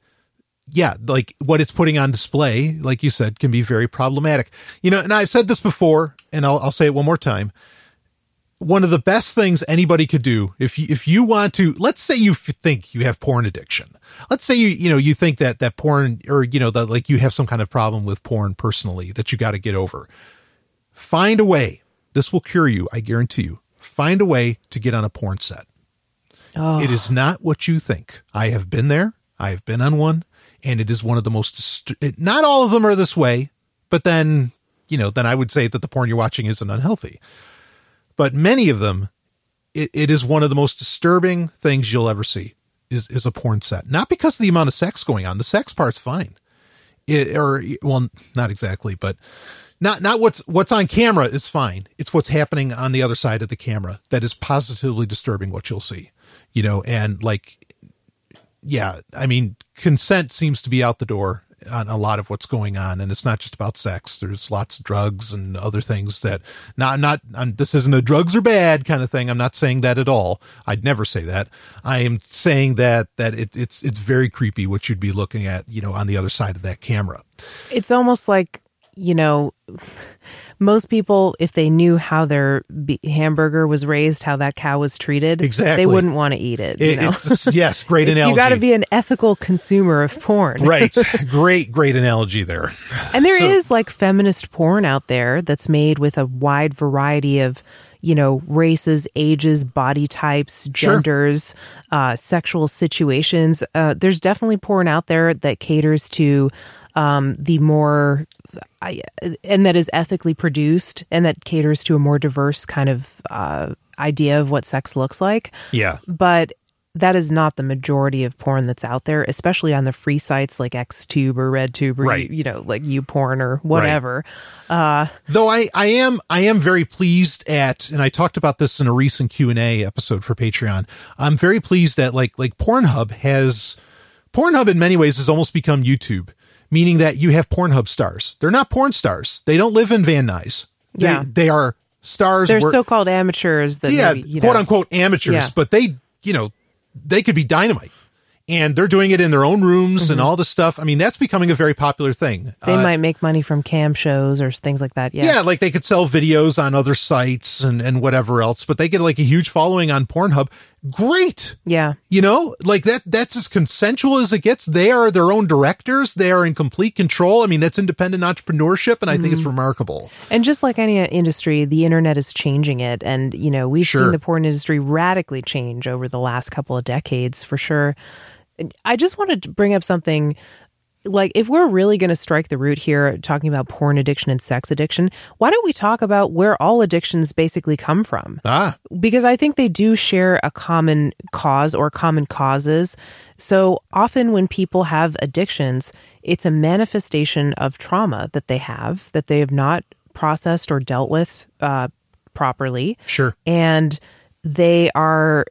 yeah like what it's putting on display like you said can be very problematic. You know and i've said this before and i'll, I'll say it one more time. One of the best things anybody could do if you if you want to let's say you f- think you have porn addiction let's say you you know you think that that porn or you know that like you have some kind of problem with porn personally that you got to get over find a way. This will cure you, I guarantee you. Find a way to get on a porn set. Oh, It is not what you think. I have been there. I have been on one, and it is one of the most. not all of them are this way, but then you know, then I would say that the porn you're watching isn't unhealthy. But many of them, it, it is one of the most disturbing things you'll ever see. Is is a porn set? Not because of the amount of sex going on. The sex part's fine. It, or well, not exactly, but not not what's what's on camera is fine. It's what's happening on the other side of the camera that is positively disturbing what you'll see. You know, and like yeah, I mean, consent seems to be out the door on a lot of what's going on, and it's not just about sex. There's lots of drugs and other things that not not. I'm, this isn't a drugs are bad kind of thing. I'm not saying that at all. I'd never say that. I am saying that that it, it's it's very creepy what you'd be looking at, you know, on the other side of that camera. it's almost like you know most people if they knew how their be- hamburger was raised how that cow was treated Exactly. they wouldn't want to eat it, you It, know? it's yes, great analogy. you got to be an ethical consumer of porn right. Great, great analogy there. and there is So- like feminist porn out there that's made with a wide variety of you know races ages body types Sure. genders uh, sexual situations uh, there's definitely porn out there that caters to um, the more I, and that is ethically produced and that caters to a more diverse kind of uh, idea of what sex looks like Yeah. but that is not the majority of porn that's out there, especially on the free sites like XTube or RedTube or Right. you, you know like YouPorn or whatever. Though I, I am I am very pleased at and I talked about this in a recent Q&A episode for Patreon. I'm very pleased that like like Pornhub has Pornhub in many ways has almost become YouTube, meaning that you have Pornhub stars. They're not porn stars. They don't live in Van Nuys. They, Yeah. they are stars They're so-called amateurs that yeah, maybe, quote know, unquote amateurs, Yeah. but they, you know, they could be dynamite. And they're doing it in their own rooms and all this stuff. I mean, that's becoming a very popular thing. Mm-hmm. they Uh, might make money from cam shows or things like that. Yeah. yeah, like they could sell videos on other sites and, and whatever else, but they get like a huge following on Pornhub. Great. Yeah. You know, like that that's as consensual as it gets. They are their own directors. They are in complete control. I mean, that's independent entrepreneurship and I think it's Mm-hmm. remarkable. And just like any industry, the internet is changing it. And, you know, we've Sure. seen the porn industry radically change over the last couple of decades for sure. I just wanted to bring up something like if we're really going to strike the root here talking about porn addiction and sex addiction, why don't we talk about where all addictions basically come from? Ah, because I think they do share a common cause or common causes. So often when people have addictions, it's a manifestation of trauma that they have that they have not processed or dealt with uh, properly. sure. And they are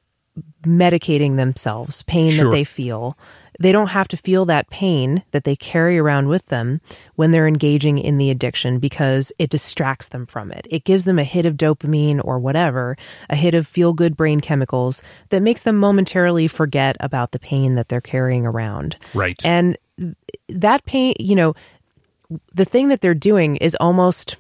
medicating themselves, pain Sure. that they feel. They don't have to feel that pain that they carry around with them when they're engaging in the addiction because it distracts them from it. It gives them a hit of dopamine or whatever, a hit of feel good brain chemicals that makes them momentarily forget about the pain that they're carrying around. Right. And that pain, you know, the thing that they're doing is almost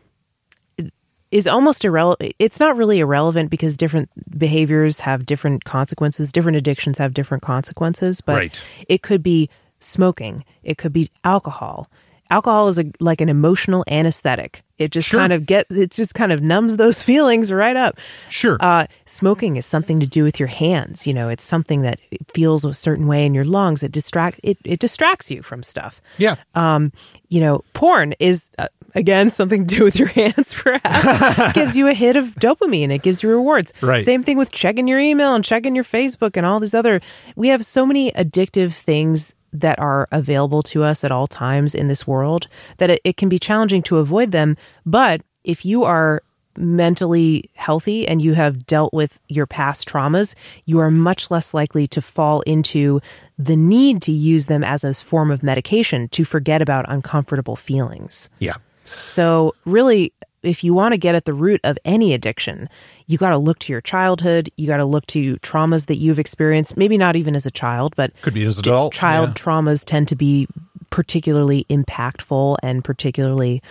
is almost irrelevant. It's not really irrelevant because different behaviors have different consequences. Different addictions have different consequences, but Right. it could be smoking. It could be alcohol. Alcohol is a, like an emotional anesthetic. It just Sure. kind of gets, it just kind of numbs those feelings right up. Sure. Uh, smoking is something to do with your hands. You know, it's something that feels a certain way in your lungs. It distract, it, it distracts you from stuff yeah. um, you know, porn is uh, again something to do with your hands. Perhaps gives you a hit of dopamine. It gives you rewards. Right. Same thing with checking your email and checking your Facebook and all these other. We have so many addictive things that are available to us at all times in this world that it, it can be challenging to avoid them. But if you are mentally healthy and you have dealt with your past traumas, you are much less likely to fall into the need to use them as a form of medication to forget about uncomfortable feelings. yeah. So, really, if you want to get at the root of any addiction, you got to look to your childhood. You got to look to traumas that you've experienced, maybe not even as a child, but Could be as an adult. child Yeah. traumas tend to be particularly impactful and particularly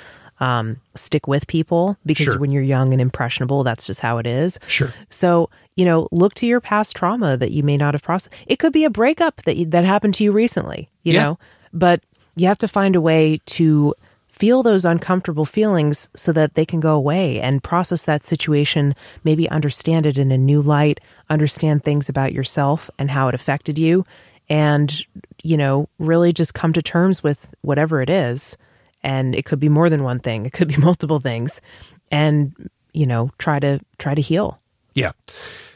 um, stick with people because Sure. when you're young and impressionable, that's just how it is. Sure. So, you know, look to your past trauma that you may not have processed. It could be a breakup that you, that happened to you recently, you Yeah. know, but you have to find a way to feel those uncomfortable feelings so that they can go away and process that situation, maybe understand it in a new light, understand things about yourself and how it affected you, and, you know, really just come to terms with whatever it is. And it could be more than one thing, it could be multiple things. And, you know, try to try to heal. Yeah.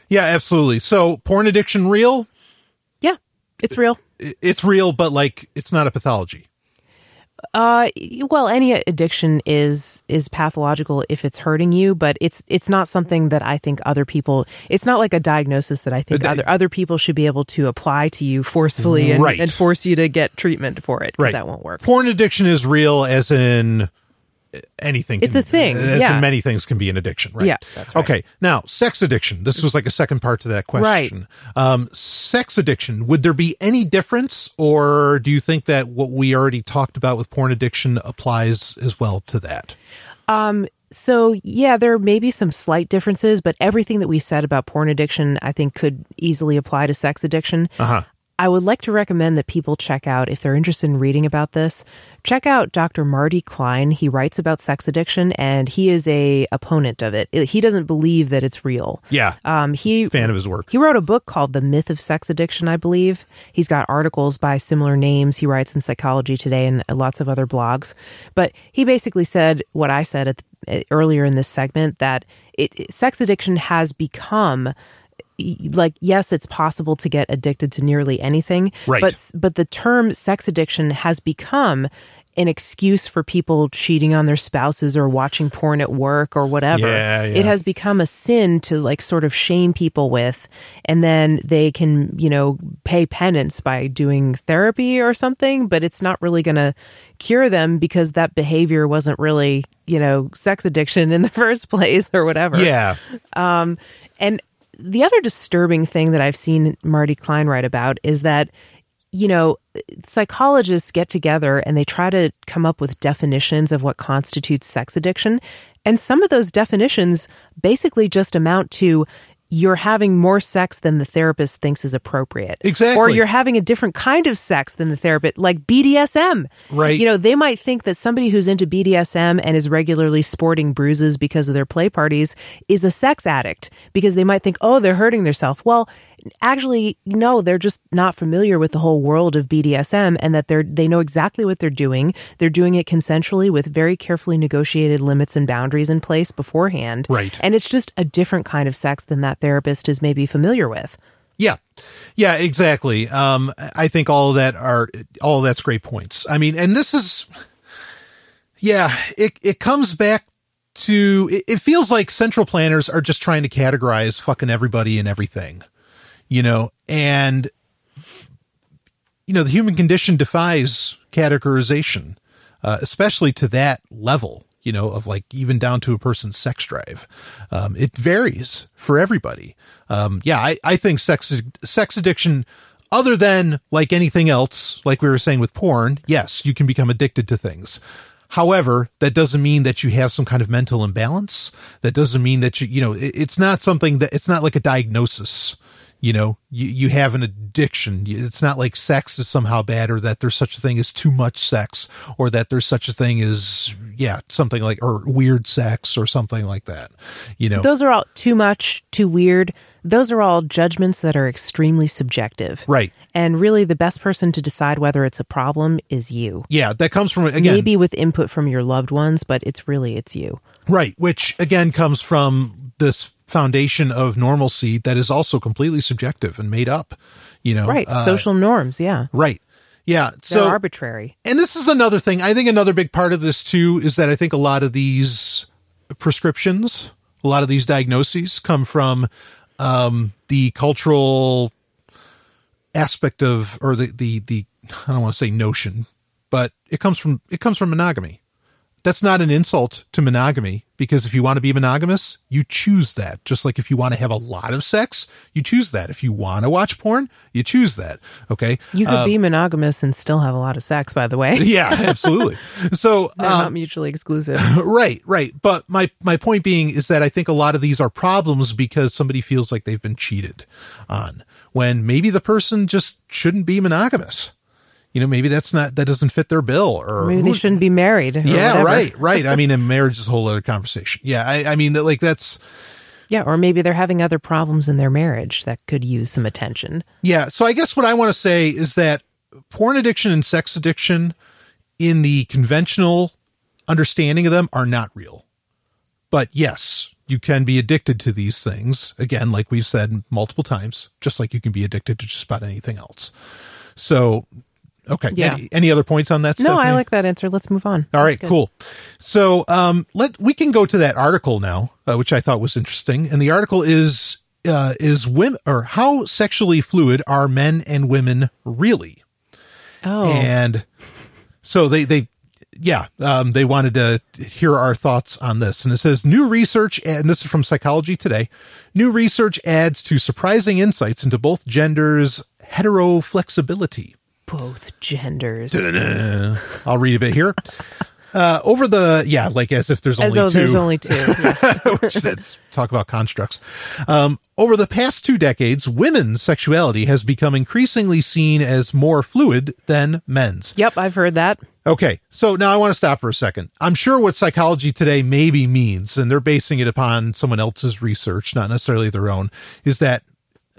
Yeah, absolutely. So porn addiction real? Yeah, it's real. It's real, but like it's not a pathology. Uh, well, any addiction is is pathological if it's hurting you, but it's it's not something that I think other people. It's not like a diagnosis that I think other other people should be able to apply to you forcefully and, Right. and force you to get treatment for it. Right. that won't work. Porn addiction is real, as in anything. It's can- a thing, yeah. many things can be an addiction. Right. Yeah, that's right. Okay. Now, sex addiction. This was like a second part to that question. Um, sex addiction. Would there be any difference, or do you think that what we already talked about with porn addiction applies as well to that? So yeah, there may be some slight differences, but everything that we said about porn addiction, I think, could easily apply to sex addiction. Uh-huh. I would like to recommend that people check out, if they're interested in reading about this, check out Dr. Marty Klein. He writes about sex addiction and he is a opponent of it. He doesn't believe that it's real. Yeah. Um, he Fan of his work. he wrote a book called The Myth of Sex Addiction, I believe. He's got articles by similar names. He writes in Psychology Today and lots of other blogs. But he basically said what I said at the, earlier in this segment that it- sex addiction has become like yes it's possible to get addicted to nearly anything Right. but but the term sex addiction has become an excuse for people cheating on their spouses or watching porn at work or whatever Yeah, it has become a sin to like sort of shame people with and then they can you know pay penance by doing therapy or something but it's not really going to cure them because that behavior wasn't really you know sex addiction in the first place or whatever Yeah. Um, and the other disturbing thing that I've seen Marty Klein write about is that, you know, psychologists get together and they try to come up with definitions of what constitutes sex addiction. And some of those definitions basically just amount to you're having more sex than the therapist thinks is appropriate. Exactly. Or you're having a different kind of sex than the therapist, like BDSM. Right. You know, they might think that somebody who's into BDSM and is regularly sporting bruises because of their play parties is a sex addict because they might think, oh, they're hurting themselves. Well, actually, no, they're just not familiar with the whole world of BDSM and that they're they know exactly what they're doing. They're doing it consensually with very carefully negotiated limits and boundaries in place beforehand. Right. And it's just a different kind of sex than that therapist is maybe familiar with. Yeah. Yeah, exactly. Um, I think all of that are, all of that's great points. I mean, and this is, yeah, it, it comes back to, it, it feels like central planners are just trying to categorize fucking everybody and everything, you know, and, you know, the human condition defies categorization, uh, especially to that level, you know, of like even down to a person's sex drive. Um, it varies for everybody. Um, yeah, I, I think sex, sex addiction, other than like anything else, like we were saying with porn, yes, you can become addicted to things. However, that doesn't mean that you have some kind of mental imbalance. That doesn't mean that you, you know, it, it's not something that it's not like a diagnosis. You know, you, you have an addiction. It's not like sex is somehow bad or that there's such a thing as too much sex or that there's such a thing as, yeah, something like, or weird sex or something like that. You know, Those are all too much, too weird. Those are all judgments that are extremely subjective. right. And really, the best person to decide whether it's a problem is you. Yeah, that comes from, again, Maybe with input from your loved ones, but it's really it's you. Right, which again comes from this foundation of normalcy that is also completely subjective and made up, you know. Right. uh, Social norms, yeah. right. Yeah. They're So arbitrary. and this is another thing. I think another big part of this too is that I think a lot of these prescriptions, a lot of these diagnoses come from um, the cultural aspect of, or the, the, the, I don't want to say notion, but it comes from, it comes from monogamy. That's not an insult to monogamy because if you want to be monogamous, you choose that. Just like if you want to have a lot of sex, you choose that. If you want to watch porn, you choose that. Okay. You could be monogamous and still have a lot of sex, by the way. Yeah, absolutely. So, They're um, not mutually exclusive. right, right. But my my point being is that I think a lot of these are problems because somebody feels like they've been cheated on when maybe the person just shouldn't be monogamous. You know, maybe that's not that doesn't fit their bill, or Maybe they shouldn't be married. yeah, whatever. right, right. I mean, and marriage is a whole other conversation. Yeah, I, I mean, that like that's Yeah, or maybe they're having other problems in their marriage that could use some attention. yeah. So I guess what I want to say is that porn addiction and sex addiction, in the conventional understanding of them, are not real. But yes, you can be addicted to these things. Again, like we've said multiple times, just like you can be addicted to just about anything else. So, okay. Yeah. Any, any other points on that? No, I like that answer. Let's move on. All That's right, good. cool. So, um, let we can go to that article now, uh, which I thought was interesting. And the article is uh, is women or how sexually fluid are men and women really? Oh, And so they they yeah, um, they wanted to hear our thoughts on this. And it says new research, and this is from Psychology Today. New research adds to surprising insights into both genders' heteroflexibility. Both genders. I'll read a bit here. Uh, over the yeah, like as if there's As only though two. there's only two. Yeah. which that's talk about constructs. Um, over the past two decades, women's sexuality has become increasingly seen as more fluid than men's. yep, I've heard that. Okay, so now I want to stop for a second. I'm sure what psychology today maybe means, and they're basing it upon someone else's research, not necessarily their own, is that,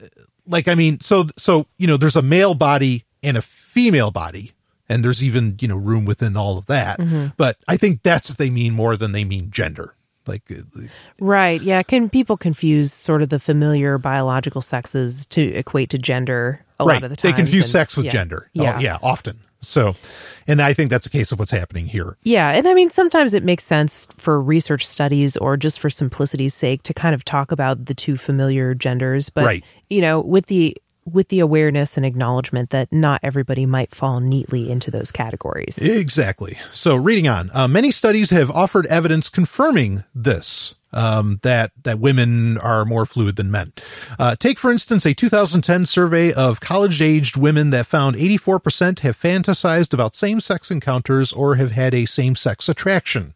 uh, like, I mean, so so you know, there's a male body and a female body, and there's even you know room within all of that. But I think that's what they mean more than they mean gender. Like, uh, Right. Yeah. Can people confuse sort of the familiar biological sexes to equate to gender a right? lot of the time? they confuse sex with gender. Oh, Yeah. yeah, often. So, and I think that's a case of what's happening here. Yeah, and I mean sometimes it makes sense for research studies or just for simplicity's sake to kind of talk about the two familiar genders, but Right. you know, with the with the awareness and acknowledgement that not everybody might fall neatly into those categories. Exactly. So, reading on, uh, many studies have offered evidence confirming this. Um, that that women are more fluid than men. Uh, take for instance a 2010 survey of college-aged women that found 84% have fantasized about same-sex encounters or have had a same-sex attraction.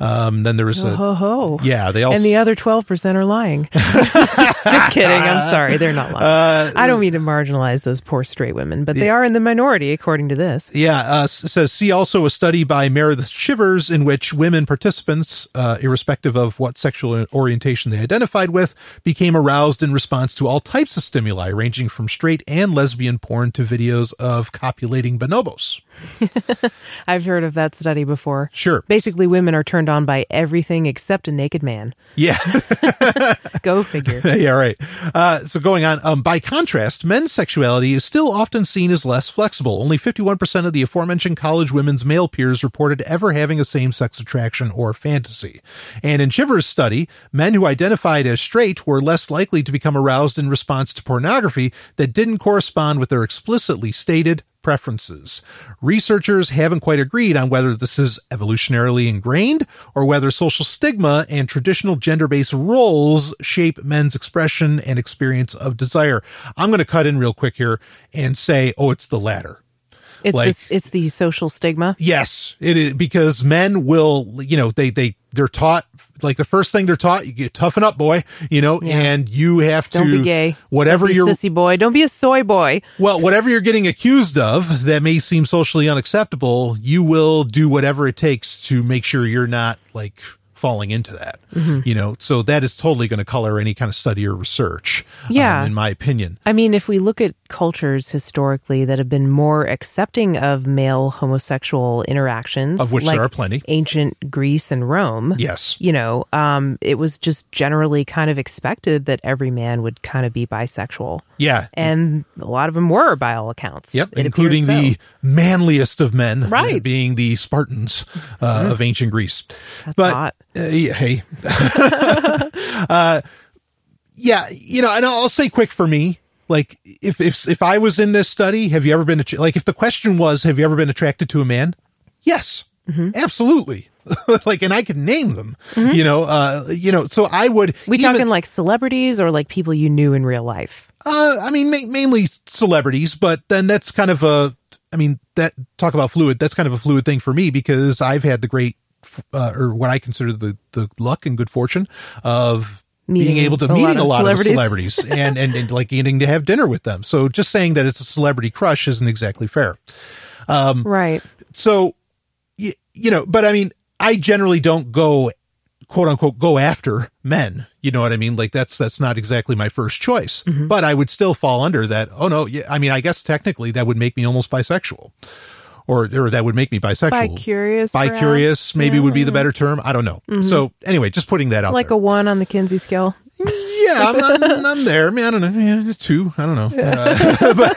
Um, then there was a Ho ho. yeah. They all And the other 12% are lying. just, just kidding. I'm sorry. They're not lying. Uh, I don't mean to marginalize those poor straight women, but they are in the minority according to this. Yeah, uh, says see also a study by Meredith Chivers in which women participants, uh, irrespective of what sexual orientation they identified with, became aroused in response to all types of stimuli, ranging from straight and lesbian porn to videos of copulating bonobos. I've heard of that study before. Sure. Basically, women are turned on by everything except a naked man. Yeah. Go figure. yeah, right. Uh, so going on, um, by contrast, men's sexuality is still often seen as less flexible. Only 51% of the aforementioned college women's male peers reported ever having a same-sex attraction or fantasy. And in Chivers' study, men who identified as straight were less likely to become aroused in response to pornography that didn't correspond with their explicitly stated preferences. Researchers haven't quite agreed on whether this is evolutionarily ingrained or whether social stigma and traditional gender based roles shape men's expression and experience of desire. I'm going to cut in real quick here and say, oh, it's the latter. It's Like- this, it's the social stigma. Yes, it is because men will, you know, they, they, they're taught like the first thing they're taught, you get toughen up, boy, you know, Yeah. and you have to Don't be gay. whatever Don't be you're sissy boy. Don't be a soy boy. Well, whatever you're getting accused of that may seem socially unacceptable, you will do whatever it takes to make sure you're not like falling into that. Mm-hmm. You know, so that is totally going to color any kind of study or research. um, Yeah. in my opinion. I mean, if we look at cultures historically that have been more accepting of male homosexual interactions, Of which like there are plenty. ancient Greece and Rome, Yes. you know, um, it was just generally kind of expected that every man would kind of be bisexual. Yeah. And a lot of them were, by all accounts. Yep, including so. the manliest of men, Right. Mm-hmm. uh, being the Spartans uh, of ancient Greece. That's but hot. uh, yeah, hey, uh, yeah, you know, and I'll say quick for me, like if if if I was in this study, have you ever been att- like if the question was, have you ever been attracted to a man? Yes, Mm-hmm. absolutely. like, and I could name them. You know, uh, you know, so I would. We even- talking like celebrities or like people you knew in real life? Uh, I mean, ma- mainly celebrities, but then that's kind of a. I mean, that talk about fluid. That's kind of a fluid thing for me because I've had the great, uh, or what I consider the the luck and good fortune of Meeting being able to a lot meeting a lot celebrities. of celebrities and, and and like getting to have dinner with them. So just saying that it's a celebrity crush isn't exactly fair. Um, right. So, you, you know, but I mean, I generally don't go quote unquote go after men. You know what I mean? Like that's that's not exactly my first choice. But I would still fall under that. Oh no, yeah. I mean, I guess technically that would make me almost bisexual, or or that would make me bisexual. Bi-curious, Bi-curious, perhaps? maybe Yeah. would be the better term. I don't know. So anyway, just putting that out Like there. a one on the Kinsey scale. yeah, I'm, I'm, I'm there. I mean, I don't know. Yeah, two. I don't know. Uh, but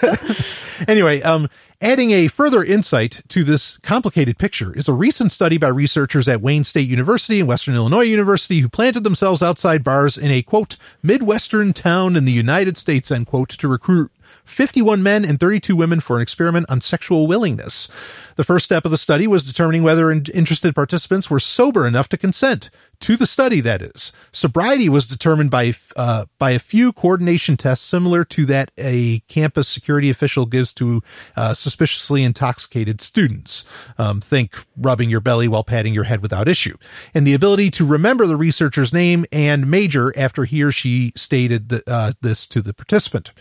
anyway, um, adding a further insight to this complicated picture is a recent study by researchers at Wayne State University and Western Illinois University who planted themselves outside bars in a quote midwestern town in the United States end quote to recruit 51 men and 32 women for an experiment on sexual willingness. The first step of the study was determining whether interested participants were sober enough to consent to the study. That is, sobriety was determined by uh, by a few coordination tests similar to that a campus security official gives to uh, suspiciously intoxicated students. Um, think rubbing your belly while patting your head without issue, and the ability to remember the researcher's name and major after he or she stated the, uh, this to the participant.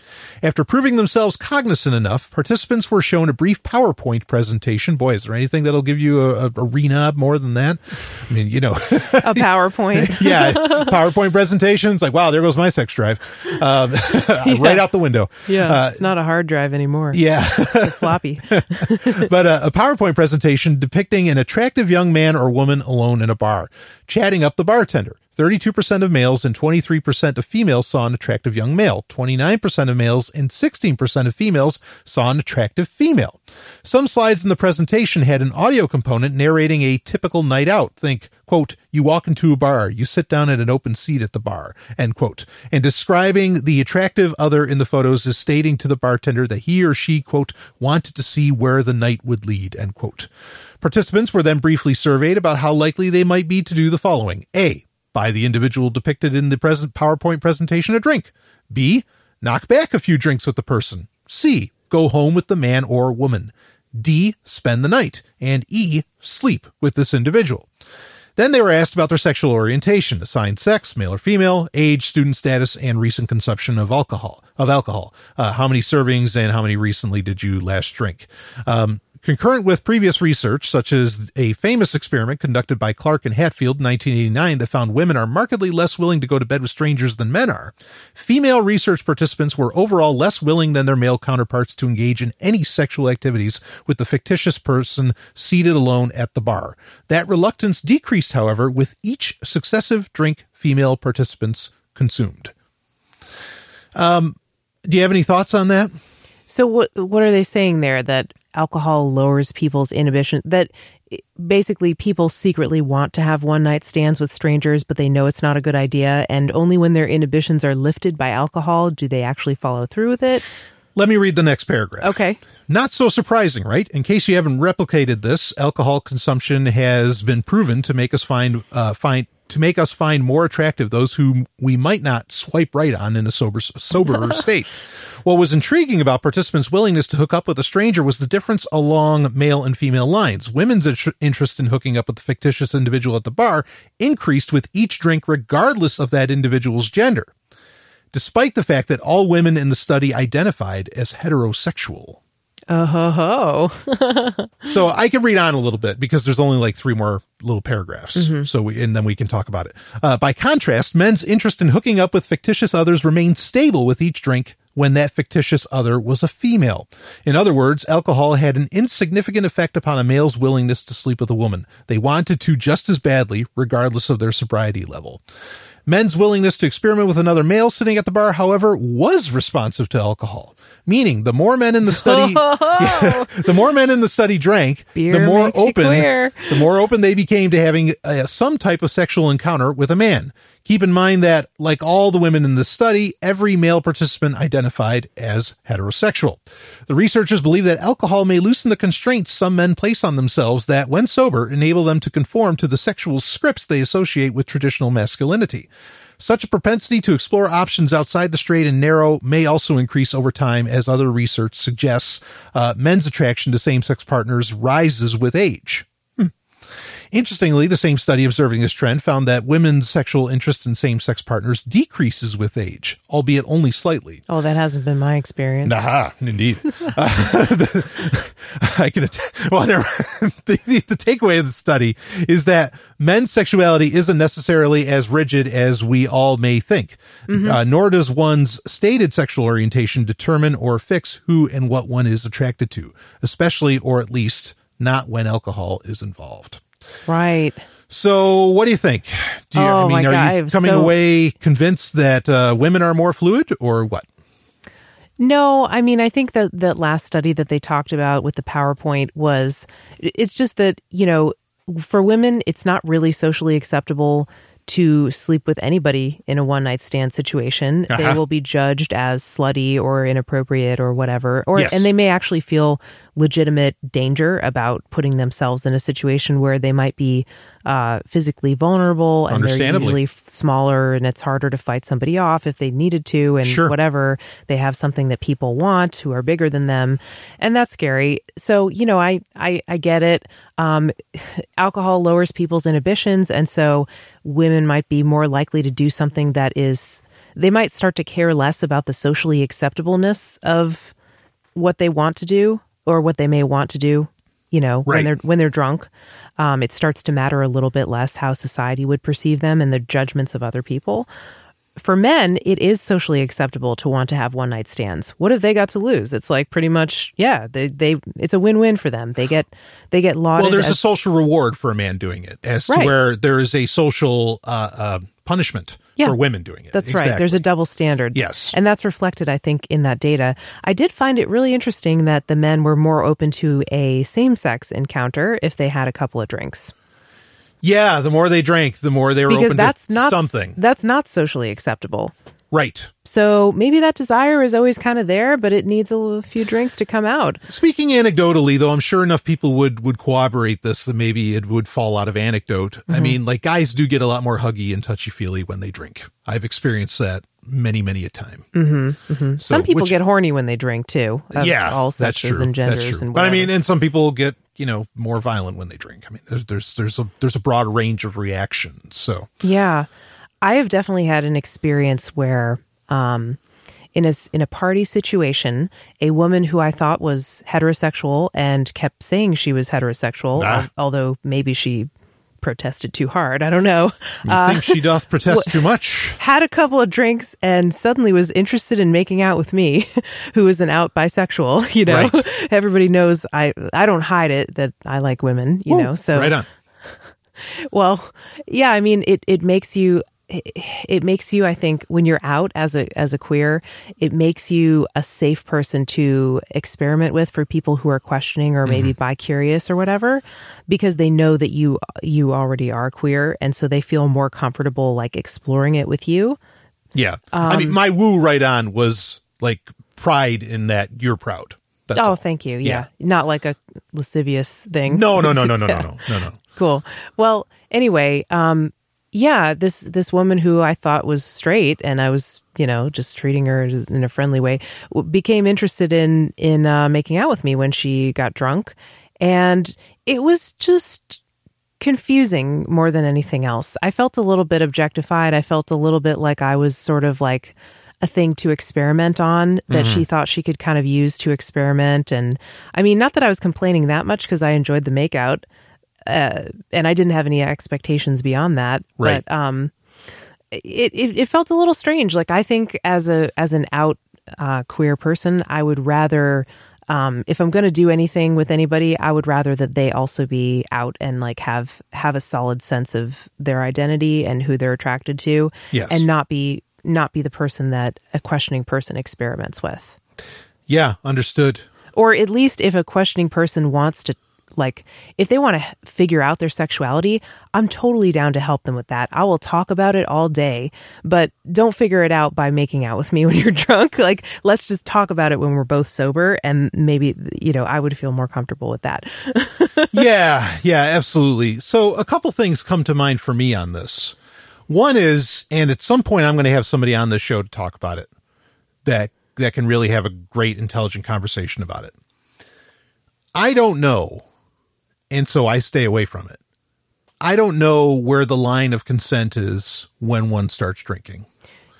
After proving themselves cognizant enough, participants were shown a brief PowerPoint presentation. Boy, is there anything that'll give you a, a, a renob more than that? I mean, you know, PowerPoint. yeah, PowerPoint presentations. Like, wow, there goes my sex drive, um, right out the window. yeah. Uh, it's not a hard drive anymore. yeah. It's a floppy. but uh, a PowerPoint presentation depicting an attractive young man or woman alone in a bar, chatting up the bartender. 32% of males and 23% of females saw an attractive young male. 29% of males and 16% of females saw an attractive female. Some slides in the presentation had an audio component narrating a typical night out. Think, quote, you walk into a bar, you sit down at an open seat at the bar, end quote. And describing the attractive other in the photos is stating to the bartender that he or she, quote, wanted to see where the night would lead, end quote. Participants were then briefly surveyed about how likely they might be to do the following. A. Buy the individual depicted in the present PowerPoint presentation a drink. B. Knock back a few drinks with the person. C. Go home with the man or woman. D. Spend the night. And E. Sleep with this individual. Then they were asked about their sexual orientation, assigned sex, male or female, age, student status, and recent consumption of alcohol. Of alcohol, uh, how many servings and how many recently did you last drink? Um, concurrent with previous research, such as a famous experiment conducted by Clark and Hatfield in 1989 that found women are markedly less willing to go to bed with strangers than men are, female research participants were overall less willing than their male counterparts to engage in any sexual activities with the fictitious person seated alone at the bar. That reluctance decreased, however, with each successive drink female participants consumed. Um, do you have any thoughts on that? So what what are they saying there that alcohol lowers people's inhibition that basically people secretly want to have one night stands with strangers but they know it's not a good idea and only when their inhibitions are lifted by alcohol do they actually follow through with it? Let me read the next paragraph. Okay. Not so surprising, right? In case you haven't replicated this, alcohol consumption has been proven to make us find uh, find to make us find more attractive those whom we might not swipe right on in a sober soberer state. What was intriguing about participants' willingness to hook up with a stranger was the difference along male and female lines. Women's interest in hooking up with the fictitious individual at the bar increased with each drink, regardless of that individual's gender, despite the fact that all women in the study identified as heterosexual. Oh ho ho. So I can read on a little bit because there's only like three more little paragraphs. So we, and then we can talk about it. Uh, by contrast, men's interest in hooking up with fictitious others remained stable with each drink when that fictitious other was a female. In other words, alcohol had an insignificant effect upon a male's willingness to sleep with a woman. They wanted to just as badly, regardless of their sobriety level. Men's willingness to experiment with another male sitting at the bar, however, was responsive to alcohol. Meaning, the more men in the study, Yeah, the more men in the study drank, Beer the more open, the more open they became to having uh, some type of sexual encounter with a man. Keep in mind that, like all the women in the study, every male participant identified as heterosexual. The researchers believe that alcohol may loosen the constraints some men place on themselves that, when sober, enable them to conform to the sexual scripts they associate with traditional masculinity. Such a propensity to explore options outside the straight and narrow may also increase over time, as other research suggests uh, men's attraction to same sex partners rises with age. Interestingly, the same study observing this trend found that women's sexual interest in same sex partners decreases with age, albeit only slightly. Oh, that hasn't been my experience. Aha, indeed. uh, the, I can, att- well, the, the, the takeaway of the study is that men's sexuality isn't necessarily as rigid as we all may think, uh, nor does one's stated sexual orientation determine or fix who and what one is attracted to, especially or at least not when alcohol is involved. Right. So, what do you think? Do you, Oh, I mean, my are God, I you have coming so- away convinced that uh, women are more fluid, or what? No, I mean, I think that that last study that they talked about with the PowerPoint was it's just that, you know, for women, it's not really socially acceptable to sleep with anybody in a one night stand situation. They Uh-huh. will be judged as slutty or inappropriate or whatever. Or Yes. and they may actually feel legitimate danger about putting themselves in a situation where they might be uh, physically vulnerable and they're usually smaller and it's harder to fight somebody off if they needed to and Sure. whatever. They have something that people want who are bigger than them and that's scary. So you know i i, I get it. Um, alcohol lowers people's inhibitions and so women might be more likely to do something that is they might start to care less about the socially acceptableness of what they want to do or what they may want to do you know Right. when they're when they're drunk um, it starts to matter a little bit less how society would perceive them and the judgments of other people for men, it is socially acceptable to want to have one night stands. What have they got to lose? It's like pretty much, yeah, they, they it's a win win for them. They get they get lauded. Well, there's a social reward for a man doing it, as to where there is a social uh, uh, punishment Yeah. for women doing it. that's right. There's a double standard. Yes. and that's reflected, I think, in that data. I did find it really interesting that the men were more open to a same sex encounter if they had a couple of drinks yeah. The more they drank, the more they were because open that's to not something. that's not socially acceptable. Right. So maybe that desire is always kind of there, but it needs a little- few drinks to come out. Speaking anecdotally, though, I'm sure enough people would would corroborate this that maybe it would fall out of anecdote. Mm-hmm. I mean, like guys do get a lot more huggy and touchy feely when they drink. I've experienced that many, many a time. Mm-hmm. Some people get horny when they drink too. yeah, all sexes and genders that's true. and but I mean, and some people get you know more violent when they drink. I mean, there's there's there's a there's a broad range of reactions. So yeah, I have definitely had an experience where, um, in a in a party situation, a woman who I thought was heterosexual and kept saying she was heterosexual, Ah. al- although maybe she protested too hard. I don't know. you think she doth protest too much? had a couple of drinks and suddenly was interested in making out with me, who is an out bisexual. You know, Right. everybody knows I I don't hide it that I like women. You know, so right on. well, yeah. I mean, it it makes you. It makes you, I think, when you're out as a as a queer, it makes you a safe person to experiment with for people who are questioning or maybe bi curious or whatever, because they know that you you already are queer, and so they feel more comfortable like exploring it with you. Yeah, I Um, mean, my woo right on was like pride in that you're proud. That's oh, all. thank you. Yeah. Yeah. Not like a lascivious thing. No, no, no, no, no, no, no, no, no. Cool. Well, anyway, um, yeah, this this woman who I thought was straight, and I was, you know, just treating her in a friendly way, w- became interested in in uh, making out with me when she got drunk, and it was just confusing more than anything else. I felt a little bit objectified. I felt a little bit like I was sort of like a thing to experiment on that she thought she could kind of use to experiment. And I mean, not that I was complaining that much because I enjoyed the makeout. Uh, and I didn't have any expectations beyond that. Right. But um, it, it it felt a little strange. Like I think as a as an out uh, queer person, I would rather um, if I'm going to do anything with anybody, I would rather that they also be out and like have have a solid sense of their identity and who they're attracted to, Yes. and not be not be the person that a questioning person experiments with. Yeah, understood. Or at least if a questioning person wants to like if they want to figure out their sexuality, I'm totally down to help them with that. I will talk about it all day, but don't figure it out by making out with me when you're drunk. Like let's just talk about it when we're both sober and maybe you know, I would feel more comfortable with that. yeah, yeah, absolutely. So a couple things come to mind for me on this. One is, and at some point I'm going to have somebody on this show to talk about it that that can really have a great intelligent conversation about it. I don't know, and so I stay away from it. I don't know where the line of consent is when one starts drinking.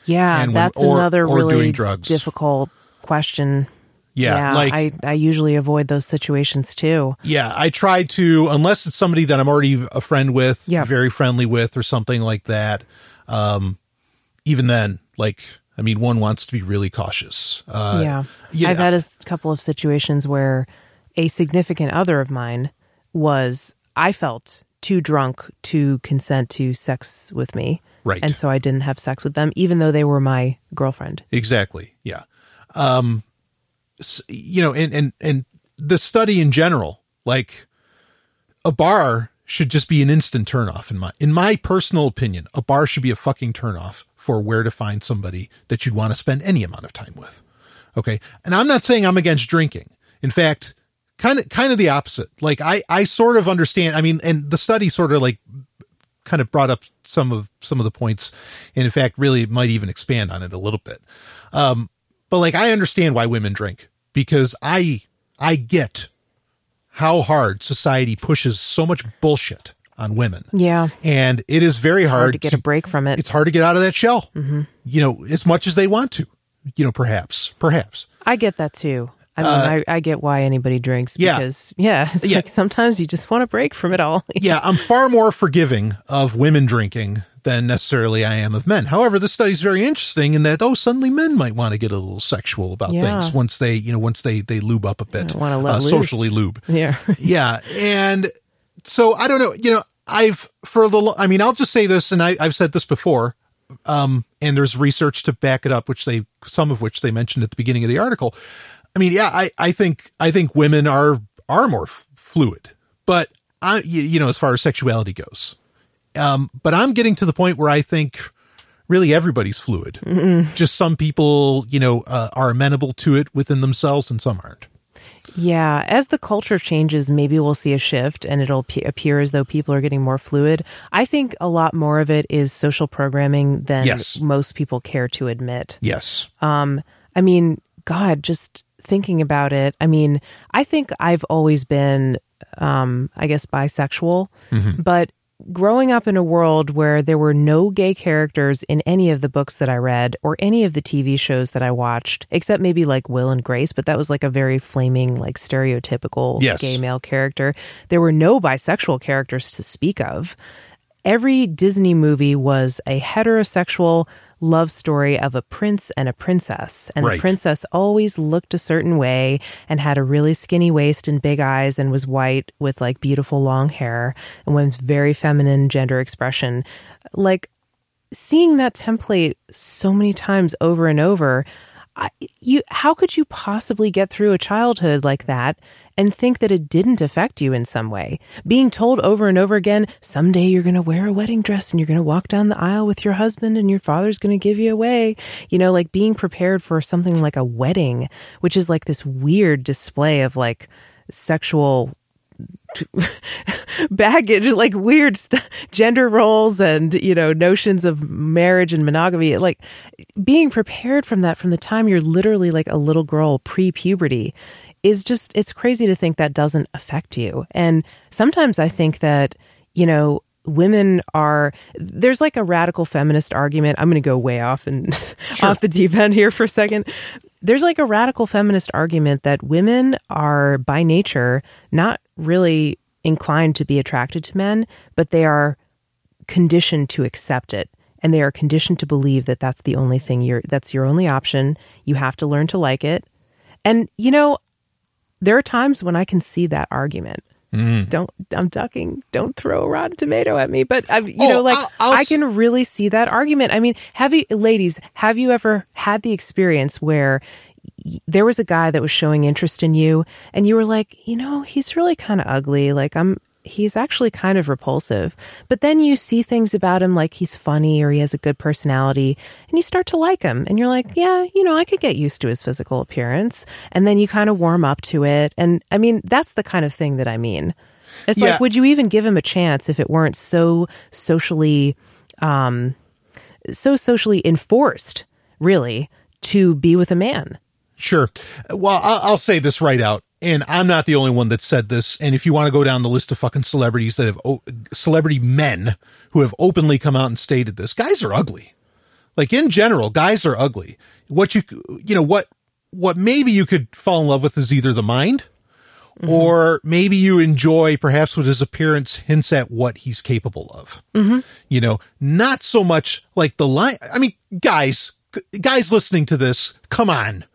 Yeah, when- that's or- another or really difficult question. Yeah, like I, I usually avoid those situations too. yeah, I try to unless it's somebody that I'm already a friend with, Yeah. very friendly with, or something like that. Um, even then, like I mean, one wants to be really cautious. Uh, yeah. I've know- had a couple of situations where a significant other of mine was, I felt too drunk to consent to sex with me. Right. And so I didn't have sex with them, even though they were my girlfriend. Exactly. Yeah. Um, you know, and, and, and the study in general, like a bar should just be an instant turnoff in my, in my personal opinion, a bar should be a fucking turnoff for where to find somebody that you'd want to spend any amount of time with. Okay. And I'm not saying I'm against drinking. In fact, kind of, kind of the opposite. Like I, I sort of understand. I mean, and the study sort of like kind of brought up some of some of the points and in fact really might even expand on it a little bit um but like i understand why women drink because i i get how hard society pushes so much bullshit on women Yeah. and it is very hard, Hard to get a break from it. it's hard to get out of that shell you know as much as they want to you know perhaps perhaps I get that too. I mean, I, I get why anybody drinks Uh, yeah. because, yeah, it's Yeah. like sometimes you just want a break from it all. yeah, I'm far more forgiving of women drinking than necessarily I am of men. However, this study's very interesting in that oh, suddenly men might want to get a little sexual about Yeah. things once they, you know, once they they lube up a bit, want to uh, socially lube. Yeah. yeah, and so I don't know, you know, I've for a little. I mean, I'll just say this, and I, I've said this before. Um, and there's research to back it up, which they some of which they mentioned at the beginning of the article. I mean, yeah, I, I think I think women are are more f- fluid, but I you, you know as far as sexuality goes, um, but I'm getting to the point where I think really everybody's fluid. Just some people, you know, uh, are amenable to it within themselves, and some aren't. Yeah, as the culture changes, maybe we'll see a shift and it'll p- appear as though people are getting more fluid. I think a lot more of it is social programming than Yes. most people care to admit. Yes, Um, I mean, God, just thinking about it, I mean, I think I've always been, um, I guess, bisexual, but growing up in a world where there were no gay characters in any of the books that I read or any of the TV shows that I watched, except maybe like Will and Grace, but that was like a very flaming, like stereotypical Yes. gay male character. There were no bisexual characters to speak of every Disney movie was a heterosexual love story of a prince and a princess. And Right. the princess always looked a certain way and had a really skinny waist and big eyes and was white with like beautiful long hair and was very feminine gender expression. Like seeing that template so many times over and over, You how could you possibly get through a childhood like that and think that it didn't affect you in some way? Being told over and over again, someday you're going to wear a wedding dress and you're going to walk down the aisle with your husband and your father's going to give you away. You know, like being prepared for something like a wedding, which is like this weird display of like sexual baggage, like weird st- gender roles and, you know, notions of marriage and monogamy. Like being prepared from that from the time you're literally like a little girl pre puberty is just, it's crazy to think that doesn't affect you. And sometimes I think that, you know, women are there's like a radical feminist argument i'm going to go way off and off the deep end here for a second there's like a radical feminist argument that women are by nature not really inclined to be attracted to men but they are conditioned to accept it. And they are conditioned to believe that that's the only thing you're that's your only option. You have to learn to like it. And you know there are times when i can see that argument Mm. don't i'm ducking. Don't throw a rotten tomato at me. But i've you Oh, know like I'll- I'll i can really see that argument. I mean have you ladies have you ever had the experience where y- there was a guy that was showing interest in you and you were like you know he's really kind of ugly. Like i'm he's actually kind of repulsive but then you see things about him like he's funny or he has a good personality and you start to like him and you're like yeah you know i could get used to his physical appearance and then you kind of warm up to it and i mean that's the kind of thing that i mean it's Yeah. like would you even give him a chance if it weren't so socially um so socially enforced really to be with a man Sure. Well, I'll, I'll say this right out. And I'm not the only one that said this. And if you want to go down the list of fucking celebrities that have o- celebrity men who have openly come out and stated this, guys are ugly. Like in general, guys are ugly. What you you know what what maybe you could fall in love with is either the mind Mm-hmm. or maybe you enjoy perhaps what his appearance hints at what he's capable of. Mm-hmm. You know, not so much like the line. I mean, guys, guys listening to this, come on.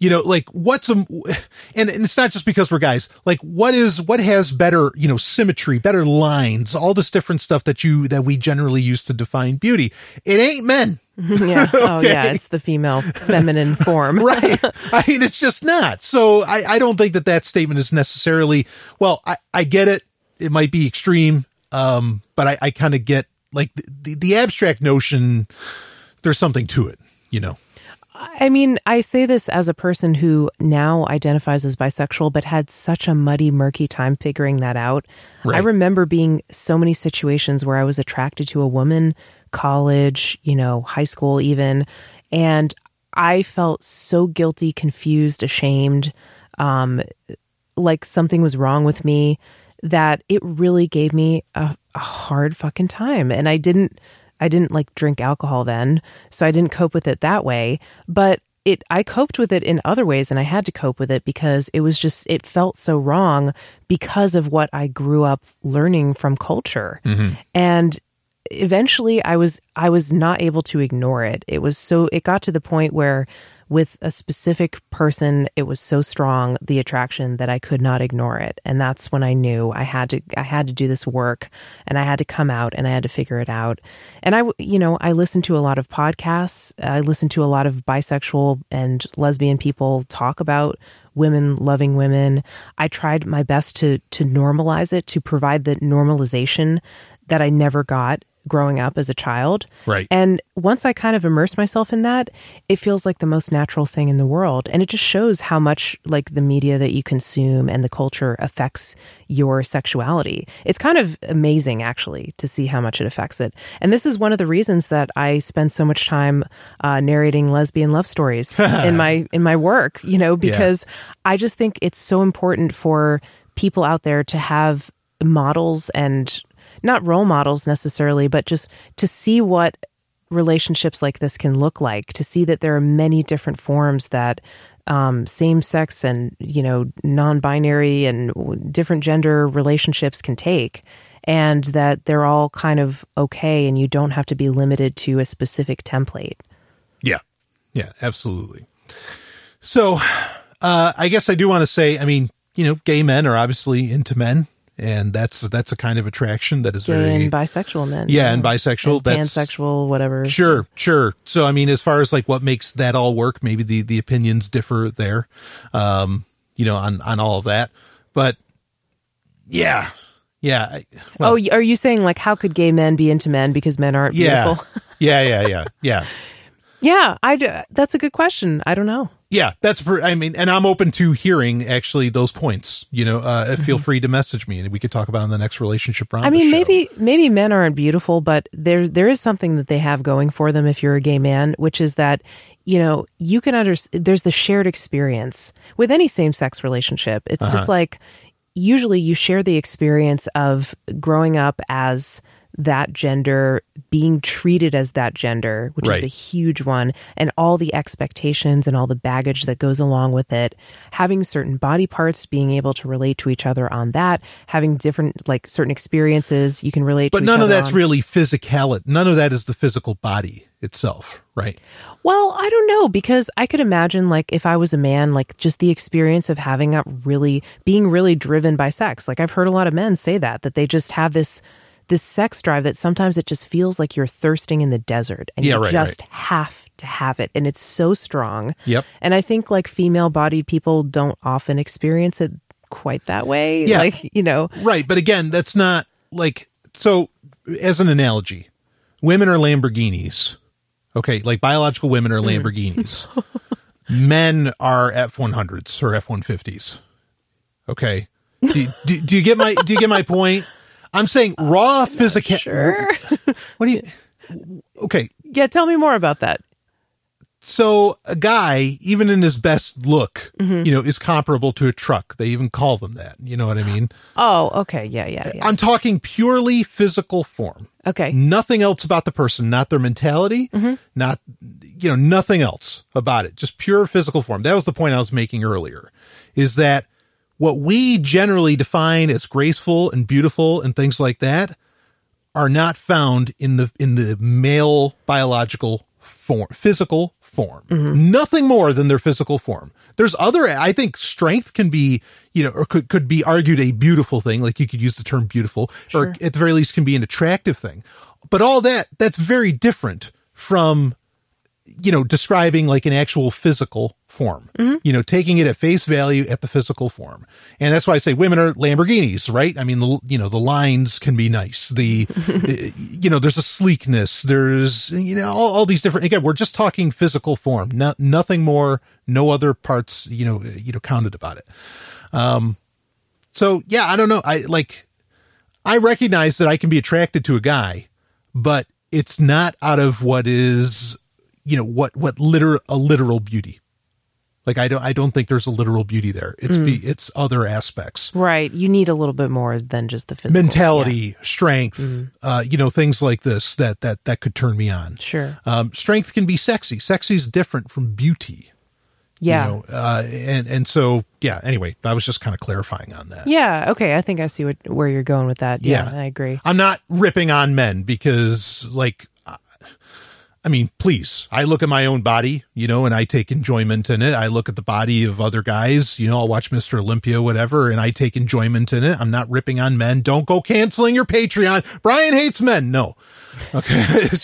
You know, like what's a, and, and it's not just because we're guys, like what is, what has better, you know, symmetry, better lines, all this different stuff that you, that we generally use to define beauty. It ain't men. yeah. Oh, yeah. It's the female feminine form. right. I mean, it's just not. So I, I don't think that that statement is necessarily, well, I, I get it. It might be extreme. Um, but I, I kind of get like the, the, the abstract notion. There's something to it, you know? I mean, I say this as a person who now identifies as bisexual, but had such a muddy, murky time figuring that out. I remember being so many situations where I was attracted to a woman, college, you know, high school, even, and I felt so guilty, confused, ashamed, um, like something was wrong with me that it really gave me a, a hard fucking time. And I didn't, I didn't like drink alcohol then, so I didn't cope with it that way. But it, I coped with it in other ways, and I had to cope with it because it was just, it felt so wrong because of what I grew up learning from culture. Mm-hmm. And eventually I was I was not able to ignore it. It was so it got to the point where with a specific person it was so strong the attraction that I could not ignore it. And that's when I knew I had to I had to do this work and I had to come out and I had to figure it out. And I you know, I listened to a lot of podcasts. I listened to a lot of bisexual and lesbian people talk about women loving women. I tried my best to to normalize it, to provide the normalization that I never got growing up as a child. Right. And once I kind of immerse myself in that, it feels like the most natural thing in the world. And it just shows how much like the media that you consume and the culture affects your sexuality. It's kind of amazing actually to see how much it affects it. And this is one of the reasons that I spend so much time uh, narrating lesbian love stories in my in my work, you know, because I just think it's so important for people out there to have models and not role models necessarily, but just to see what relationships like this can look like, to see that there are many different forms that um, same sex and, you know, non binary and different gender relationships can take. And that they're all kind of okay, and you don't have to be limited to a specific template. Yeah. Yeah, absolutely. So, uh, I guess I do want to say, I mean, you know, gay men are obviously into men, and that's that's a kind of attraction that is Gay very and bisexual men. yeah, and bisexual. and that's pansexual, whatever. Sure, sure. So I mean, as far as like what makes that all work, maybe the the opinions differ there, um, you know, on on all of that. But yeah, yeah, well, oh, are you saying like how could gay men be into men because men aren't yeah, beautiful? yeah, yeah, yeah, yeah. yeah, I. That's a good question. I don't know. Yeah, that's per, I mean, and I'm open to hearing actually those points. You know, uh, feel free to message me, and we could talk about in the next relationship round. Mm-hmm. I mean, maybe maybe men aren't beautiful, but there's there is something that they have going for them if you're a gay man, which is that you know you can under there's the shared experience with any same sex relationship. It's just like usually you share the experience of growing up as that gender being treated as that gender which Right. is a huge one and all the expectations and all the baggage that goes along with it having certain body parts being able to relate to each other on that having different like certain experiences you can relate but none of that's on. really physicality. None of that is the physical body itself, right? Well, I don't know because I could imagine like if I was a man, like just the experience of having a really being really driven by sex. Like I've heard a lot of men say that that they just have this this sex drive that sometimes it just feels like you're thirsting in the desert and Yeah, you right, just right. have to have it and it's so strong. Yep. And I think like female bodied people don't often experience it quite that way. Yeah. Like, you know, Right, but again, that's not like so. As an analogy, women are Lamborghinis. Okay, like biological women are mm. Lamborghinis. Men are F one hundreds or F one fifties. Okay, do, do, do you get my do you get my point? I'm saying raw physical. sure. What do you? Okay, yeah, tell me more about that. so a guy, even in his best look, Mm-hmm. you know, is comparable to a truck. They even call them that. You know what I mean? Oh, okay. Yeah, yeah, yeah. I'm talking purely physical form. Okay. Nothing else about the person, not their mentality, Mm-hmm. not, you know, nothing else about it. Just pure physical form. That was the point I was making earlier is that what we generally define as graceful and beautiful and things like that are not found in the, in the male biological form, physical form. Mm-hmm. Nothing more than their physical form. There's other, I think strength can be, you know, or could, could be argued a beautiful thing. Like you could use the term beautiful or at the very least can be an attractive thing. But all that, that's very different from, you know, describing like an actual physical form, mm-hmm. you know, taking it at face value at the physical form. And that's why I say women are Lamborghinis, right? I mean, the, you know, the lines can be nice. The, eh, you know, there's a sleekness. There's, you know, all, all these different, again, we're just talking physical form, no, nothing more, no other parts, you know, eh, you know, counted about it. Um, so yeah, I don't know. I like, I recognize that I can be attracted to a guy, but it's not out of what is, you know, what, what literal, a literal beauty. Like I don't, I don't think there's a literal beauty there. It's be, it's other aspects, Right. You need a little bit more than just the physical. mentality, strength, uh, you know, things like this that, that, that could turn me on. Sure. Um, strength can be sexy. Sexy is different from beauty. you Yeah. know, uh, and, and so, yeah, anyway, I was just kind of clarifying on that. Yeah. Okay. I think I see what where you're going with that. Yeah, Yeah. I agree. I'm not ripping on men because, like, I- mean, please, I look at my own body, you know, and I take enjoyment in it. I look at the body of other guys, you know, I'll watch Mr. Olympia, whatever, and I take enjoyment in it. I'm not ripping on men. Don't go canceling your Patreon. Brian hates men. No. Okay.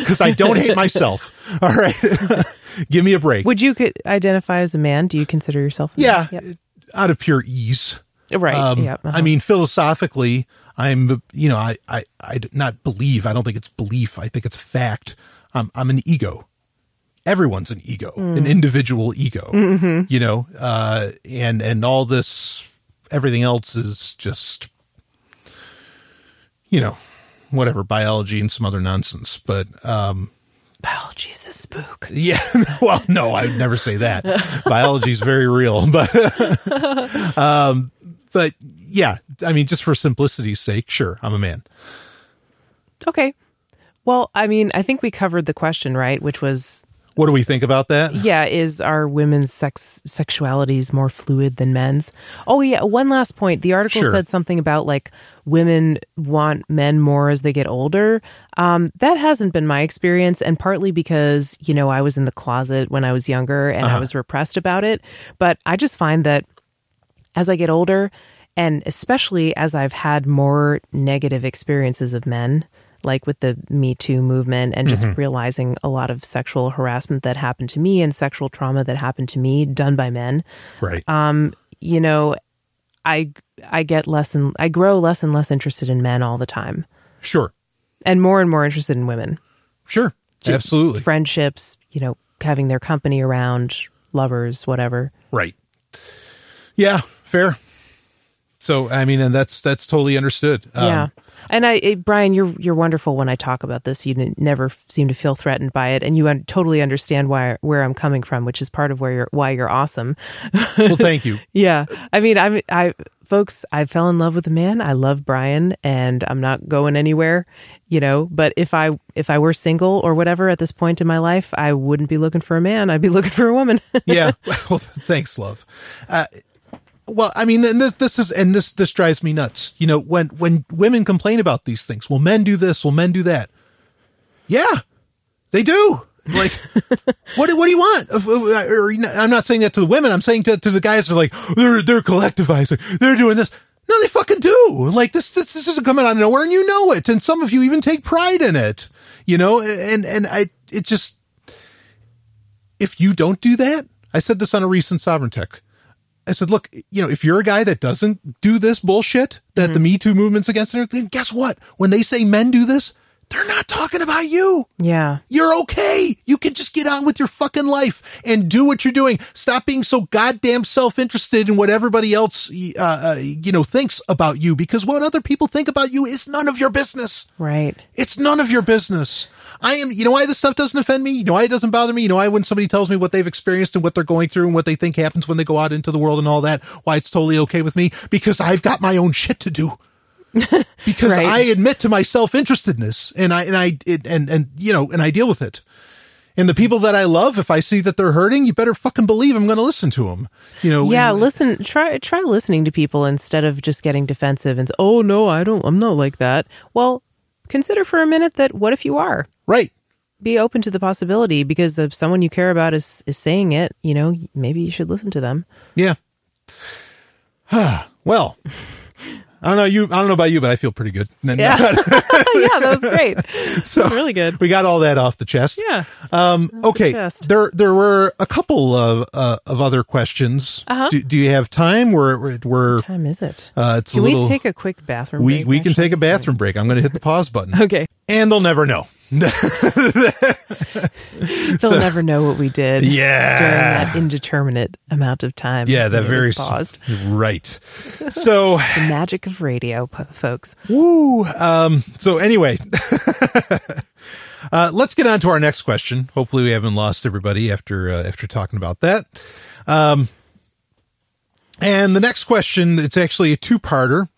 Because I don't hate myself. All right. Give me a break. Would you identify as a man? Do you consider yourself? A yeah. Yep. Out of pure ease. Right. Um, yeah. I mean, philosophically, I'm, you know, I, I, I not believe. I don't think it's belief. I think it's fact. I'm, I'm an ego. Everyone's an ego, an individual ego, you know, uh, and, and all this, everything else is just, you know, whatever biology and some other nonsense. But, um, biology is a spook. yeah. Well, no, I'd never say that. Biology is very real, but, um, but yeah, I mean, just for simplicity's sake, sure, I'm a man. Okay. Well, I mean, I think we covered the question, right? Which was, What do we think about that? yeah, is our women's sex sexualities more fluid than men's? Oh, yeah. One last point. The article Sure. said something about like women want men more as they get older. Um, that hasn't been my experience, and partly because you know I was in the closet when I was younger and I was repressed about it. But I just find that as I get older, and especially as I've had more negative experiences of men, like with the Me Too movement, and just realizing a lot of sexual harassment that happened to me and sexual trauma that happened to me done by men, Right. you know, I I get less and I grow less and less interested in men all the time, sure. and more and more interested in women, Sure. Absolutely. friendships, you know, having their company around, lovers, whatever. Right. Yeah, fair. So, I mean, and that's, that's totally understood. Um, yeah. And I, it, Brian, you're you're wonderful when I talk about this. You n- never seem to feel threatened by it, and you un- totally understand why where I'm coming from, which is part of where you're why you're awesome. Well, thank you. Yeah, I mean, I'm I folks, I fell in love with a man. I love Brian, and I'm not going anywhere, you know. But if I if I were single or whatever at this point in my life, I wouldn't be looking for a man. I'd be looking for a woman. yeah. Well, thanks, love. Uh, well, I mean, and this this is and this this drives me nuts. You know, when when women complain about these things, well, men do this, well, men do that. Yeah, they do. Like, what do- what do you want? Or, I'm not saying that to the women. I'm saying to to the guys who are like they're they're collectivizing, they're doing this. No, they fucking do. Like this this this isn't coming out of nowhere, and you know it. And some of you even take pride in it. You know, and and I it just if you don't do that, I said this on a recent Sovereign Tech. I said, look, you know, if you're a guy that doesn't do this bullshit that the mm-hmm. Me Too movement's against, then guess what? When they say men do this, they're not talking about you. Yeah. You're okay. You can just get on with your fucking life and do what you're doing. Stop being so goddamn self-interested in what everybody else, uh, uh, you know, thinks about you because what other people think about you is none of your business. Right. It's none of your business. I am, you know why this stuff doesn't offend me? You know why it doesn't bother me? You know why when somebody tells me what they've experienced and what they're going through and what they think happens when they go out into the world and all that, why it's totally okay with me? Because I've got my own shit to do. because Right. I admit to my self-interestedness and I, and I, it, and, and, you know, and I deal with it. And the people that I love, if I see that they're hurting, you better fucking believe I'm going to listen to them. You know, Yeah, and- listen, try try listening to people instead of just getting defensive and "Oh no, I don't I'm not like that." Well, consider for a minute that what if you are? right. Be open to the possibility because if someone you care about is is saying it, you know, maybe you should listen to them. Yeah. well, I don't know you. I don't know about you, but I feel pretty good. Yeah. yeah, that was great. so really good. We got all that off the chest. Yeah. Um, okay. chest. There, there were a couple of uh, of other questions. Uh-huh. Do, do you have time? We're we're, we're Time is it? uh, it's Can a little. we take a quick bathroom we break? we can take a bathroom break. I'm going to hit the pause button, Okay. and they'll never know. They'll never know what we did Yeah. during that indeterminate amount of time. Yeah, that very paused. right. So, The magic of radio, folks. woo. Um. So anyway, uh, let's get on to our next question. Hopefully, we haven't lost everybody after uh, after talking about that. Um. And the next question, it's actually a two-parter.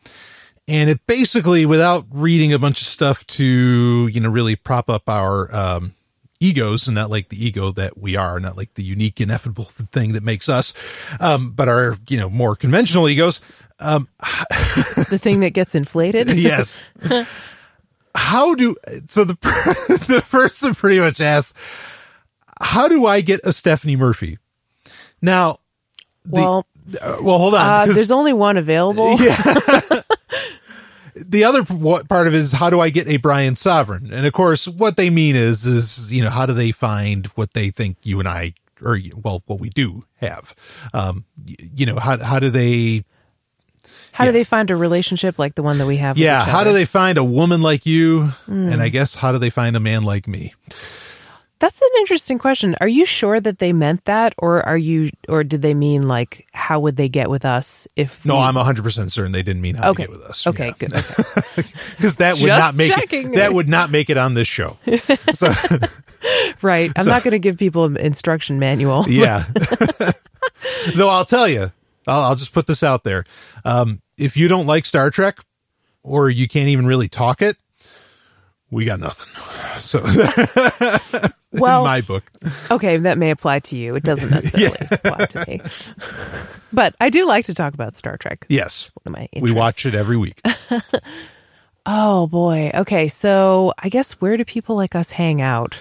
And it basically, without reading a bunch of stuff to, you know, really prop up our um, egos, and not like the ego that we are, not like the unique, ineffable thing that makes us, um, but our, you know, more conventional egos. Um, The thing that gets inflated. yes. How do so the the person pretty much asks, how do I get a Stephanie Murphy? Now, the, Well, uh, well, hold on. uh, there's only one available. The other part of it is how do I get a Brian Sovereign? And of course, what they mean is is you know how do they find what they think you and I or well what we do have? Um, you know how how do they How Yeah. do they find a relationship like the one that we have? yeah how do they find a woman like you? And I guess how do they find a man like me? That's an interesting question. Are you sure that they meant that, or are you, or did they mean like how would they get with us if? No, we- I'm 100 percent certain they didn't mean how okay. to get with us. Okay, good. Okay. because that would Just not make it, that would not make it on this show. So right. I'm not going to give people an instruction manual. yeah. Though I'll tell you, I'll, I'll just put this out there. Um, if you don't like Star Trek, or you can't even really talk it, we got nothing. So Well, in my book, okay, that may apply to you. It doesn't necessarily apply to me. but I do like to talk about Star Trek. yes, One of my we watch it every week. Oh boy. Okay, so I guess where do people like us hang out?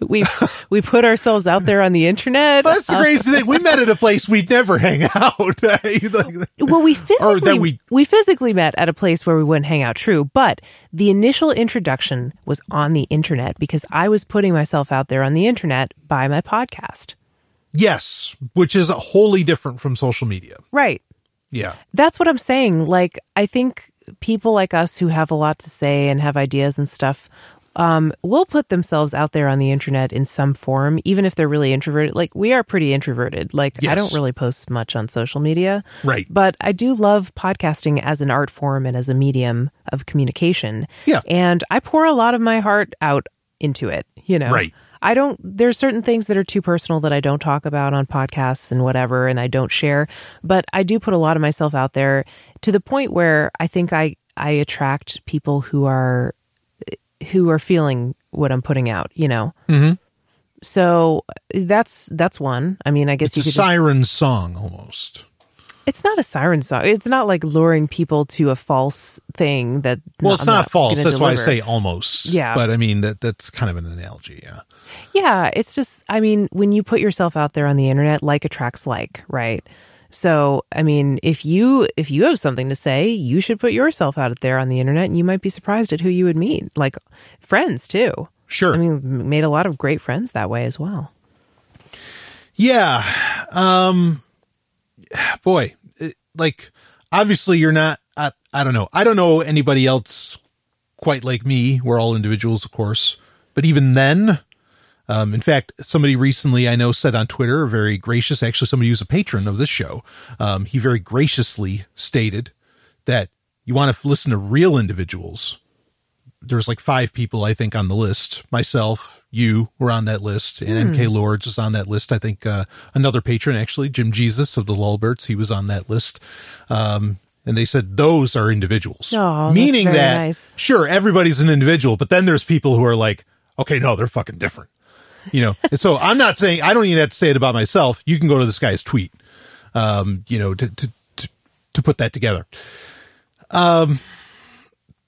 We we put ourselves out there on the internet. That's the uh, crazy thing. We met at a place we'd never hang out. Well, we physically we, we- physically met at a place where we wouldn't hang out. True, but the initial introduction was on the internet because I was putting myself out there on the internet by my podcast. yes, which is wholly different from social media. Right. Yeah. That's what I'm saying. Like, I think people like us who have a lot to say and have ideas and stuff um, will put themselves out there on the internet in some form, even if they're really introverted. Like, we are pretty introverted. Like, I don't really post much on social media. Right. But I do love podcasting as an art form and as a medium of communication. Yeah. And I pour a lot of my heart out into it, you know? Right. I don't, there's certain things that are too personal that I don't talk about on podcasts and whatever, and I don't share. But I do put a lot of myself out there to the point where I think I, I attract people who are, who are feeling what I'm putting out, you know? Mm-hmm. So that's, that's one. I mean, I guess It's you a could just, siren song almost. it's not a siren song. It's not like luring people to a false thing that. Well, no- it's I'm not, false. That's why I say almost. Yeah. But I mean that that's kind of an analogy. Yeah. Yeah, it's just I mean, when you put yourself out there on the internet, like attracts like, right? So, I mean, if you if you have something to say, you should put yourself out there on the internet and you might be surprised at who you would meet. Like friends too. Sure. I mean, made a lot of great friends that way as well. Yeah. Um boy, it- like obviously you're not I, I don't know. I don't know anybody else quite like me. We're all individuals, of course. But even then, um, in fact, somebody recently I know said on Twitter, very gracious, actually, somebody who's a patron of this show, um, he very graciously stated that you want to listen to real individuals. There's like five people, I think, on the list. Myself, you were on that list, and MK Lords is on that list. I think uh, another patron, actually, Jim Jesus of the Lulberts, he was on that list. Um, and they said those are individuals, Oh, meaning that nice. sure everybody's an individual, but then there's people who are like, okay, no, they're fucking different you know and so i'm not saying i don't even have to say it about myself. You can go to this guy's tweet um you know to to to, to put that together. Um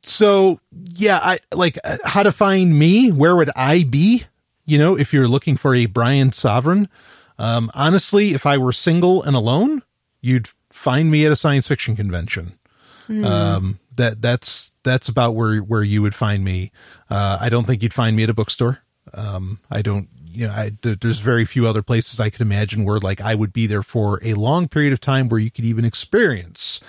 so yeah i like uh, how to find me? Where would i be you know if you're looking for a brian sovereign? Um honestly if i were single and alone you'd find me at a science fiction convention. Um that that's that's about where where you would find me. Uh i don't think you'd find me at a bookstore um i don't you know I, th- there's very few other places i could imagine where like i would be there for a long period of time where you could even experience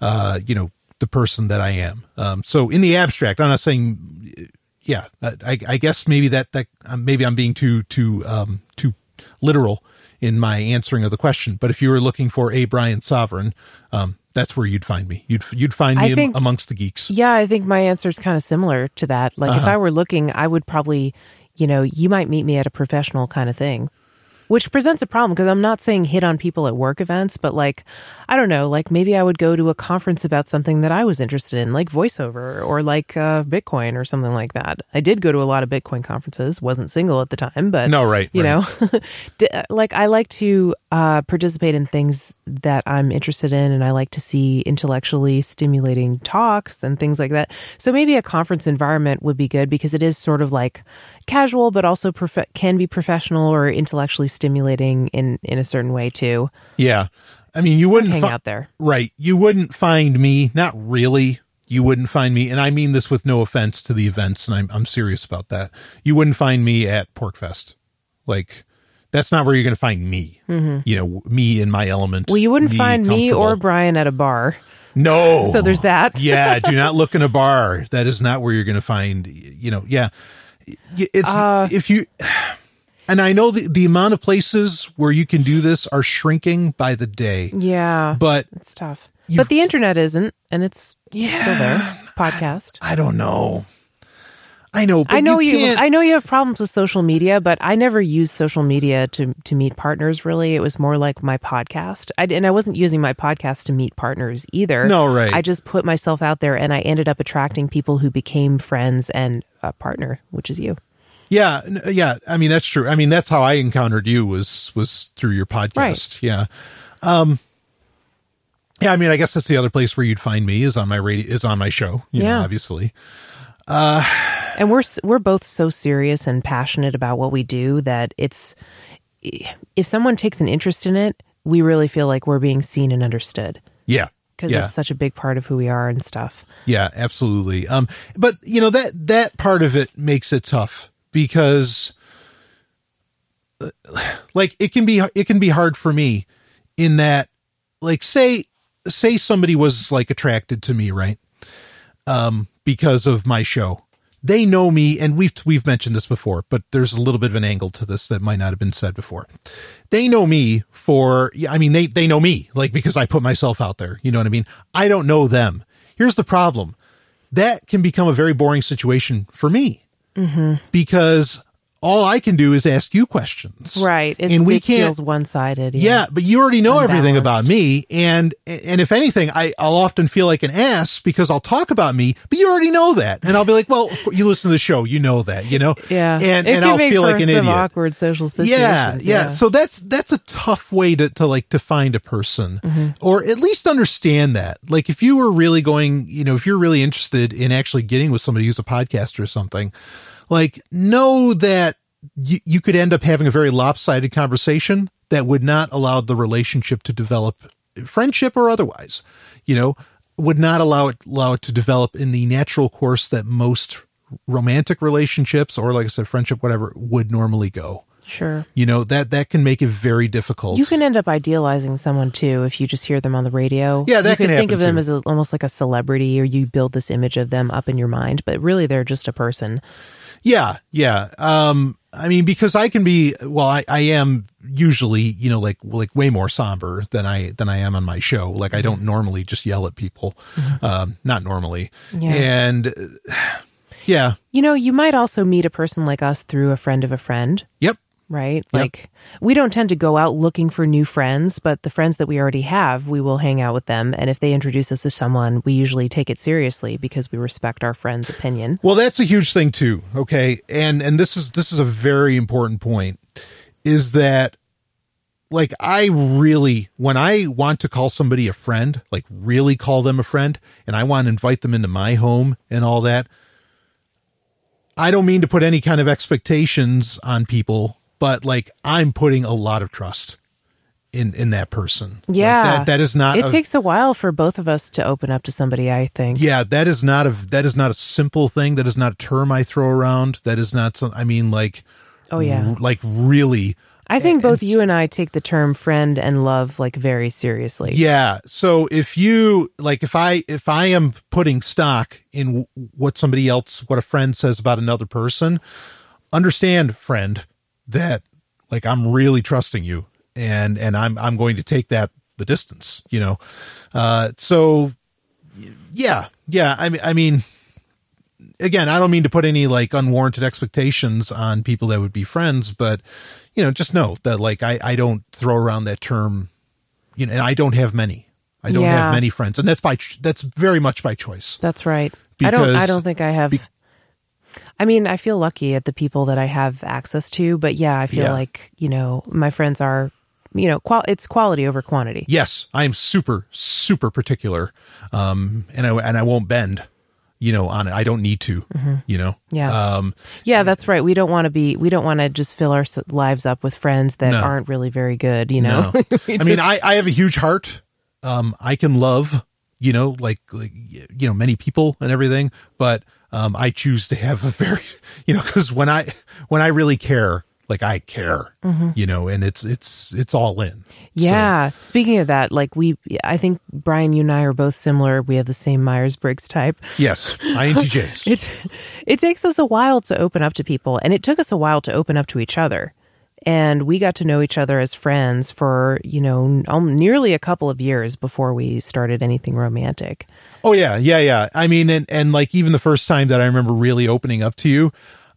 uh you know the person that i am um so in the abstract i'm not saying yeah i i guess maybe that that uh, maybe i'm being too too um too literal in my answering of the question but if you were looking for a brian sovereign um that's where you'd find me you'd you'd find me think- amongst the geeks Yeah, I think my answer is kind of similar to that. Like, Uh-huh. if I were looking, I would probably, you know, you might meet me at a professional kind of thing, which presents a problem because I'm not saying hit on people at work events, but like, I don't know, like maybe I would go to a conference about something that I was interested in, like voiceover or like uh, Bitcoin or something like that. I did go to a lot of Bitcoin conferences, wasn't single at the time, but No, right, you right. know, like I like to uh, participate in things that I'm interested in, and I like to see intellectually stimulating talks and things like that. So maybe a conference environment would be good because it is sort of like casual, but also prof- can be professional or intellectually stimulating in in a certain way too. yeah i mean you wouldn't Hang fi- out there. right you wouldn't find me not really you wouldn't find me and i mean this with no offense to the events and i'm, I'm serious about that you wouldn't find me at PorcFest like that's not where you're going to find me you know me in my element Mm-hmm. Well, you wouldn't find me or. Brian at a bar. no So there's that. yeah do not look in a bar that is not where you're going to find you know yeah it's Uh, if you and i know the, the amount of places where you can do this are shrinking by the day Yeah, but it's tough. But the internet isn't, and it's still there. Podcast. I don't know. I know. I know you. can't- I know you have problems with social media, but I never used social media to to meet partners. Really, it was more like my podcast. I, and I wasn't using my podcast to meet partners either. No, right. I just put myself out there, and I ended up attracting people who became friends and a partner, which is you. Yeah, yeah. I mean, that's true. I mean, that's how I encountered you was was through your podcast. Right. Yeah. Um. Yeah, I mean, I guess that's the other place where you'd find me is on my radio is on my show. You know, Yeah. obviously. And we're we're both so serious and passionate about what we do that it's if someone takes an interest in it, we really feel like we're being seen and understood Yeah. because yeah. it's such a big part of who we are and stuff. Yeah, absolutely. Um, but you know that that part of it makes it tough because, like, it can be it can be hard for me in that, like, say say somebody was like attracted to me, right? Um, because of my show. They know me, and we've we've mentioned this before, but there's a little bit of an angle to this that might not have been said before. They know me for, I mean, they they know me like because I put myself out there. You know what I mean? I don't know them. Here's the problem: that can become a very boring situation for me because all I can do is ask you questions, Right. It, and we it can't feels one sided. yeah, but you already know everything about me, and and if anything, I I'll often feel like an ass because I'll talk about me, but you already know that, and I'll be like, well, you listen to the show, you know that, you know, Yeah. and it and I'll feel like an idiot. awkward social situations. Yeah, yeah, So that's that's a tough way to to like to find a person, Mm-hmm. or at least understand that. Like if you were really going, you know, if you're really interested in actually getting with somebody who's a podcaster or something, like know that you, you could end up having a very lopsided conversation that would not allow the relationship to develop, friendship or otherwise. You know, would not allow it allow it to develop in the natural course that most romantic relationships or like I said, friendship, whatever, would normally go. Sure. You know, that that can make it very difficult. You can end up idealizing someone too if you just hear them on the radio. Yeah, that you can think happen, of them too. as a, almost like a celebrity, or you build this image of them up in your mind, but really they're just a person. Yeah, yeah. Um, I mean, because I can be, well, I, I am usually, you know, like, like way more somber than I, than I am on my show. Like I don't normally just yell at people. Um, not normally. Mm-hmm. Yeah. And yeah. You know, you might also meet a person like us through a friend of a friend. Yep. Right? Like we don't tend to go out looking for new friends, but the friends that we already have, we will hang out with them. And if they introduce us to someone, we usually take it seriously because we respect our friend's opinion. Well, that's a huge thing too. Okay. And, and this is, this is a very important point is that like I really, when I want to call somebody a friend, like really call them a friend and I want to invite them into my home and all that, I don't mean to put any kind of expectations on people, but like I'm putting a lot of trust in in that person. Like, Yeah. that, that is not. It a- takes a while for both of us to open up to somebody, I think. yeah, that is not a that is not a simple thing. That is not a term I throw around. That is not some. I mean, like, Oh, yeah. r- like really. I think both and- you and I take the term friend and love like very seriously. Yeah. So if you like, if I if I am putting stock in w- what somebody else, what a friend says about another person, understand, friend, that like I'm really trusting you, and and I'm I'm going to take that the distance. You know. Uh. So. Yeah. Yeah. I mean. I mean. Again, I don't mean to put any like unwarranted expectations on people that would be friends, but you know, just know that like I I don't throw around that term you know, and I don't have many. I don't Yeah. have many friends, and that's by that's very much by choice. That's right. I don't I don't think I have I mean, I feel lucky at the people that I have access to, but yeah, I feel Yeah. like, you know, my friends are, you know, qual- it's quality over quantity. Yes, I am super super particular, um, and I and I won't bend, you know, on it. I don't need to, you know. Mm-hmm. Yeah. Um, Yeah, that's right. We don't want to be we don't want to just fill our lives up with friends that No. aren't really very good, you know. no, We I mean, I I have a huge heart. Um, I can love, you know, like like you know, many people and everything, but um, I choose to have a very, you know, because when I when I really care, like I care, you know, and it's it's it's all in. So- Yeah. Speaking of that, like we, I think Brian, you and I are both similar. We have the same Myers Briggs type. yes, INTJs. It, it takes us a while to open up to people, and it took us a while to open up to each other. And we got to know each other as friends for, you know, um, nearly a couple of years before we started anything romantic. Oh yeah, yeah, yeah. I mean, and and like even the first time that I remember really opening up to you,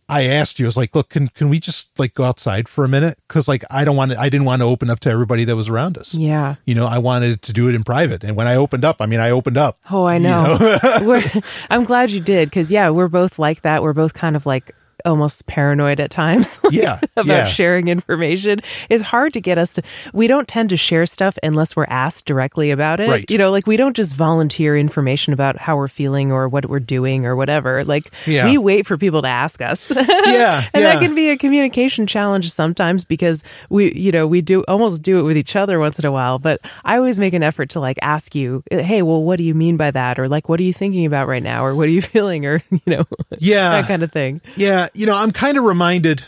I asked you, I was like, look, can can we just like go outside for a minute? Because like I don't want to, I didn't want to open up to everybody that was around us. Yeah. You know, I wanted to do it in private, and when I opened up, I mean, I opened up. Oh, I know. we're, I'm glad you did because, yeah, we're both like that. We're both kind of like almost paranoid at times. Yeah, about yeah. sharing information. It's hard to get us to. We don't tend to share stuff unless we're asked directly about it. Right. You know, like we don't just volunteer information about how we're feeling or what we're doing or whatever. Like Yeah. we wait for people to ask us. Yeah, and yeah. that can be a communication challenge sometimes because we, you know, we do almost do it with each other once in a while. But I always make an effort to like ask you, hey, well, what do you mean by that? Or like, what are you thinking about right now? Or what are you feeling? Or, you know, Yeah. that kind of thing. Yeah, you know, I'm kind of reminded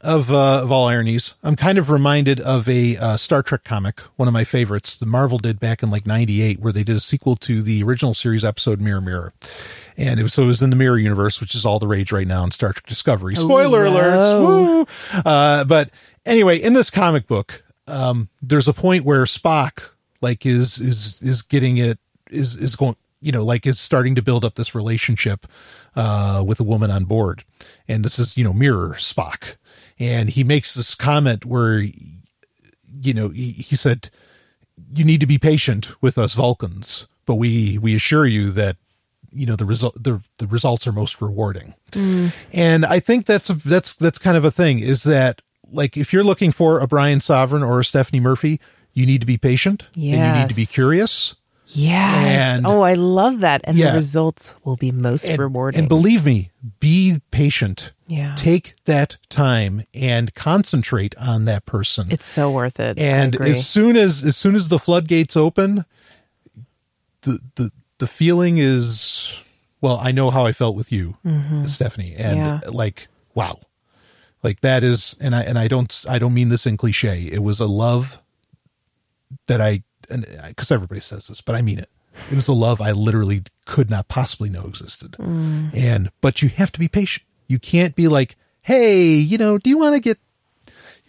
of uh, of all ironies. I'm kind of reminded of a uh, Star Trek comic, one of my favorites. The Marvel did back in like '98, where they did a sequel to the original series episode Mirror Mirror, and it was so it was in the Mirror universe, which is all the rage right now in Star Trek Discovery. Spoiler alerts! Woo! Uh, but anyway, in this comic book, um, there's a point where Spock like is is is getting it is is going you know like is starting to build up this relationship uh with a woman on board. And this is you know mirror spock. And he makes this comment where you know he, he said you need to be patient with us vulcans but we we assure you that you know the result the, the results are most rewarding. And i think that's a, that's that's kind of a thing is that like if you're looking for a brian sovereign or a stephanie murphy you need to be patient and you need to be curious Yes. And- oh, I love that. And Yeah. the results will be most and, rewarding. and believe me be patient Yeah. take that time and concentrate on that person it's so worth it. And as soon as as soon as the floodgates open the the the feeling is well i know how i felt with you stephanie and Mm-hmm. Yeah. like wow Like that is, and I and I don't I don't mean this in cliche. It was a love that I, because everybody says this, but I mean it. It was a love I literally could not possibly know existed. Mm. And but you have to be patient. You can't be like, hey, you know, do you want to get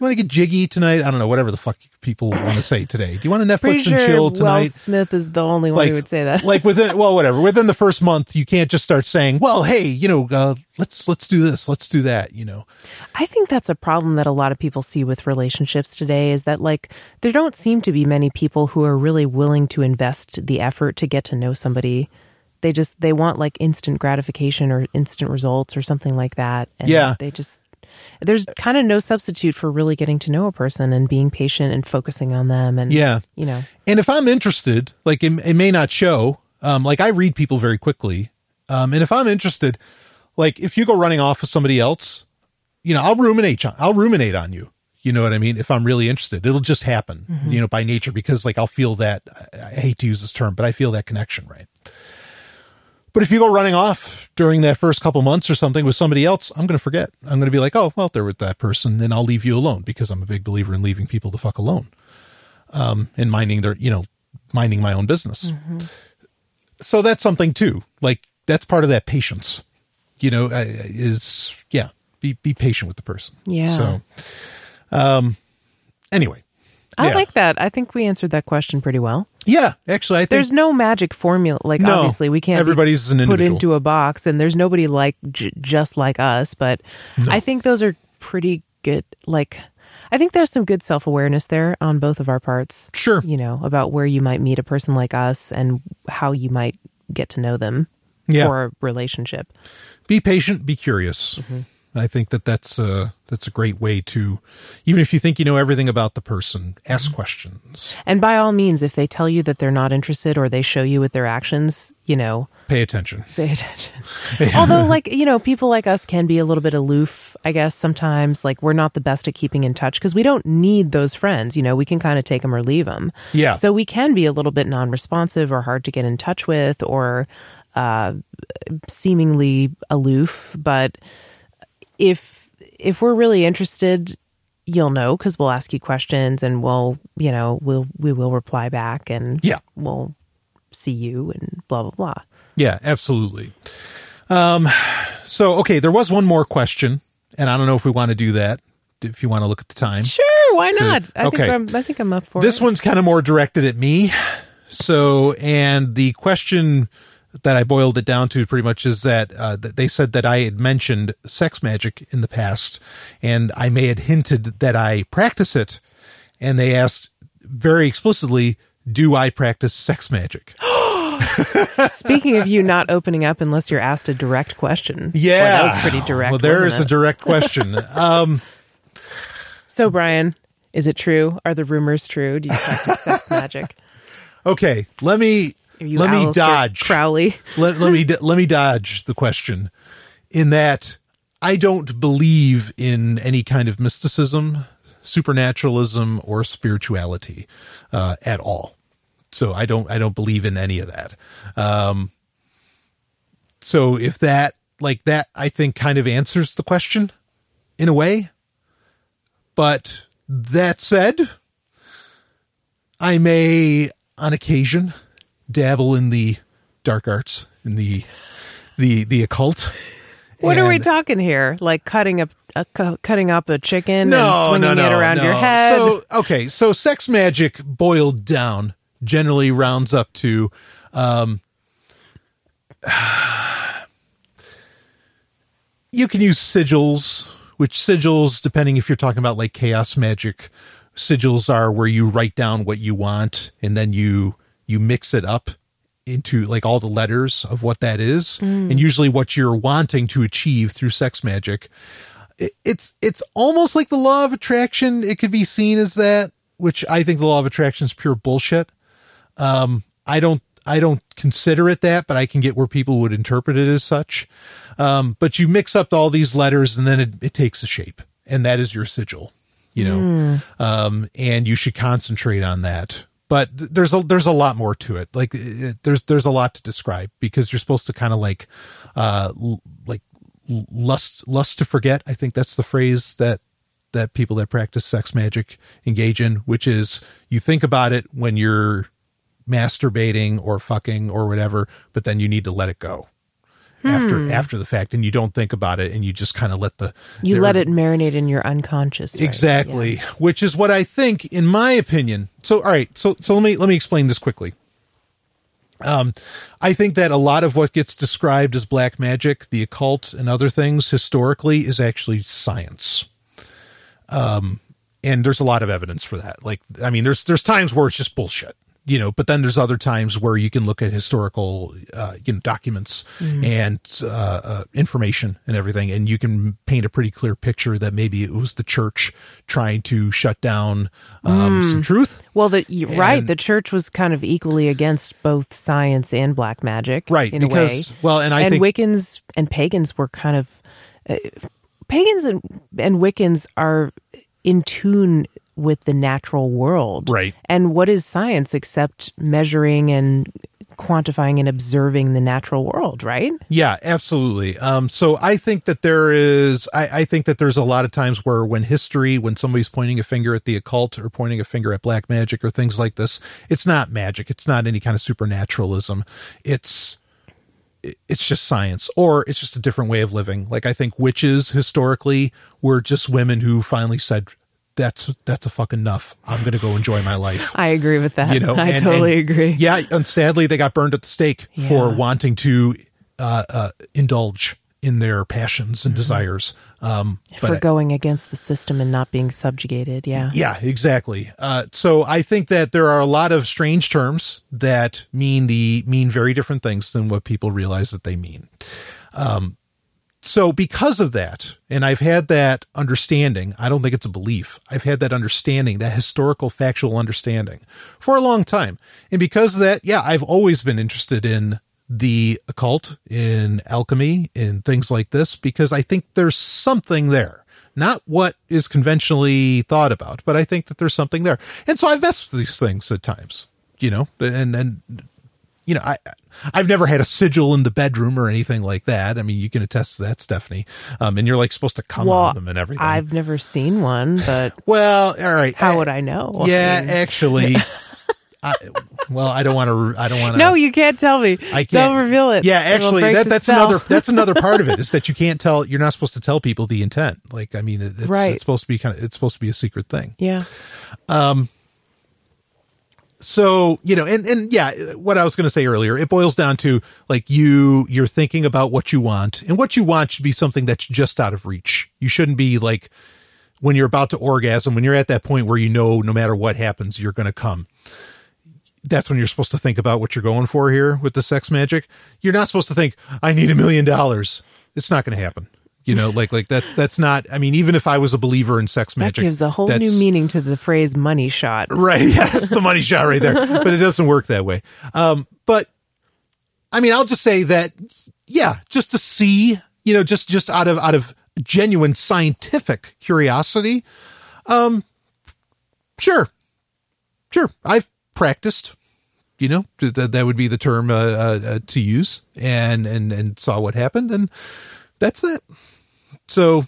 you want to get jiggy tonight? I don't know, whatever the fuck people want to say today. Do you want to Pretty Netflix sure and chill Will tonight? Smith is the only one who would say that. like within well, whatever. Within the first month, you can't just start saying, "Well, hey, you know, uh, let's let's do this, let's do that." You know, I think that's a problem that a lot of people see with relationships today is that like there don't seem to be many people who are really willing to invest the effort to get to know somebody. They just they want like instant gratification or instant results or something like that. And Yeah. They just there's kind of no substitute for really getting to know a person and being patient and focusing on them and Yeah. you know. And if I'm interested, like it, it may not show. Um, like I read people very quickly. Um, and if I'm interested, like if you go running off with somebody else, you know, I'll ruminate. on- I'll ruminate on you. You know what I mean? If I'm really interested, it'll just happen. You know, by nature, because like I'll feel that. I hate to use this term, but I feel that connection, right? But if you go running off during that first couple months or something with somebody else, I'm going to forget. I'm going to be like, oh, well, they're with that person, and I'll leave you alone because I'm a big believer in leaving people the fuck alone um, and minding their, you know, minding my own business. So that's something too. Like that's part of that patience. You know, is yeah, be be patient with the person. Yeah. So, um, anyway, I Yeah. like that. I think we answered that question pretty well. Yeah, actually, I think There's no magic formula. Like No. obviously, we can't. Everybody's an put individual. into a box, and there's nobody like j- just like us. But I think those are pretty good. Like, I think there's some good self awareness there on both of our parts. Sure. you know about where you might meet a person like us and how you might get to know them Yeah. for a relationship. be patient, be curious. Mm-hmm. I think that that's a that's a great way to, even if you think you know everything about the person, ask Mm-hmm. questions, And by all means, if they tell you that they're not interested or they show you with their actions, you know, pay attention. pay attention. Although, like, you know, people like us can be a little bit aloof, I guess, sometimes. Like, we're not the best at keeping in touch because we don't need those friends. You know, we can kind of take them or leave them. Yeah. So we can be a little bit non responsive or hard to get in touch with or uh, seemingly aloof. But if, if we're really interested, you'll know because we'll ask you questions and we'll, you know, we'll, we will reply back and Yeah. we'll see you and blah, blah, blah. Yeah, absolutely. Um, so okay, there was one more question, and I don't know if we want to do that. If you want to look at the time, Sure, why So- not? I okay. think I'm I think I'm up for this it. one's kind of more directed at me. So, and the question that I boiled it down to pretty much is that, uh, that they said that I had mentioned sex magic in the past, and I may had hinted that I practice it, and they asked very explicitly, "Do I practice sex magic?" Speaking of you not opening up unless you're asked a direct question. Boy, Yeah, that was pretty direct. Well, there is wasn't a direct question. um, So Brian, is it true? Are the rumors true? Do you practice sex magic? okay, let me you let me dodge. Crowley? let, let me let me dodge the question in that I don't believe in any kind of mysticism, supernaturalism, or spirituality uh, at all. So I don't I don't believe in any of that. Um, so if that like that, I think kind of answers the question in a way. But that said, I may on occasion dabble in the dark arts, in the the the occult. What are we talking here? Like cutting up a, cu- cutting up a chicken No, and swinging no, no, it around your head? So okay, so sex magic boiled down generally rounds up to um you can use sigils, which sigils, depending if you're talking about like chaos magic, sigils are where you write down what you want and then you you mix it up into like all the letters of what that is. And usually what you're wanting to achieve through sex magic it's it's almost like the law of attraction. It could be seen as that which i think the law of attraction is pure bullshit. Um i don't i don't consider it that but i can get where people would interpret it as such. Um but you mix up all these letters and then it, it takes a shape. And that is your sigil you know? Um and you should concentrate on that but there's a there's a lot more to it like it, there's there's a lot to describe because you're supposed to kind of like uh l- like lust lust to forget. I think that's the phrase that that people that practice sex magic engage in, which is you think about it when you're masturbating or fucking or whatever, but then you need to let it go after after the fact, and you don't think about it, and you just kind of let the You let it marinate in your unconscious. right? exactly, Yeah. which is what I think, in my opinion. So, all right, so so let me let me explain this quickly. Um, I think that a lot of what gets described as black magic, the occult, and other things historically is actually science. Um, and there's a lot of evidence for that. Like, I mean, there's there's times where it's just bullshit, you know, but then there's other times where you can look at historical, uh, you know, documents and uh, uh, information and everything, and you can paint a pretty clear picture that maybe it was the church trying to shut down um, some truth. Well, the you right, the church was kind of equally against both science and black magic, Right, In a way. well, and I and think- Wiccans and pagans were kind of uh, pagans and, and Wiccans are in tune with the natural world, Right. And what is science except measuring and quantifying and observing the natural world, right? Yeah, absolutely. Um, so I think that there is, I, I think that there's a lot of times where when history, when somebody's pointing a finger at the occult or pointing a finger at black magic or things like this, it's not magic. It's not any kind of supernaturalism. It's, it's just science or it's just a different way of living. Like I think witches historically were just women who finally said, that's, that's a fuck enough. I'm going to go enjoy my life I agree with that. you know I and- totally and- agree. yeah and sadly they got burned at the stake for wanting to uh, uh indulge in their passions Mm-hmm. and desires um For going against the system and not being subjugated, yeah. yeah exactly uh so i think that there are a lot of strange terms that mean the mean very different things than what people realize that they mean um so because of that and i've had that understanding i don't think it's a belief. I've had that understanding that historical factual understanding for a long time. And because of that yeah i've always been interested in the occult in alchemy in things like this because i think there's something there. Not what is conventionally thought about but i think that there's something there. And so i've messed with these things at times you know and and you know, I I've never had a sigil in the bedroom or anything like that. I mean, you can attest to that, Stephanie. Um, and you're like supposed to come on them and everything. I've never seen one, but well, all right. how I- would I know? Yeah, I mean, actually. I, well, I don't want to. I don't want to. no, you can't tell me. I can't Don't reveal it. Yeah, actually, that, that's another. That's another part of it is that you can't tell. You're not supposed to tell people the intent. Like, I mean, it, it's, Right. it's supposed to be kind of. It's supposed to be a secret thing. Yeah. So you know and and yeah what i was going to say earlier it boils down to like you you're thinking about what you want and what you want should be something that's just out of reach. You shouldn't be like when you're about to orgasm when you're at that point where you know no matter what happens you're going to come. That's when you're supposed to think about what you're going for here with the sex magic. You're not supposed to think i need a million dollars. It's not going to happen you know like like that's that's not i mean even if i was a believer in sex That magic gives a whole new meaning to the phrase money shot. Right. Yeah, that's the money shot right there. But it doesn't work that way. Um, but I mean, I'll just say that, yeah, just to see, you know, just just out of out of genuine scientific curiosity, um, sure, sure, I've practiced. You know, that that would be the term uh, uh, uh, to use, and and and saw what happened, and that's that. So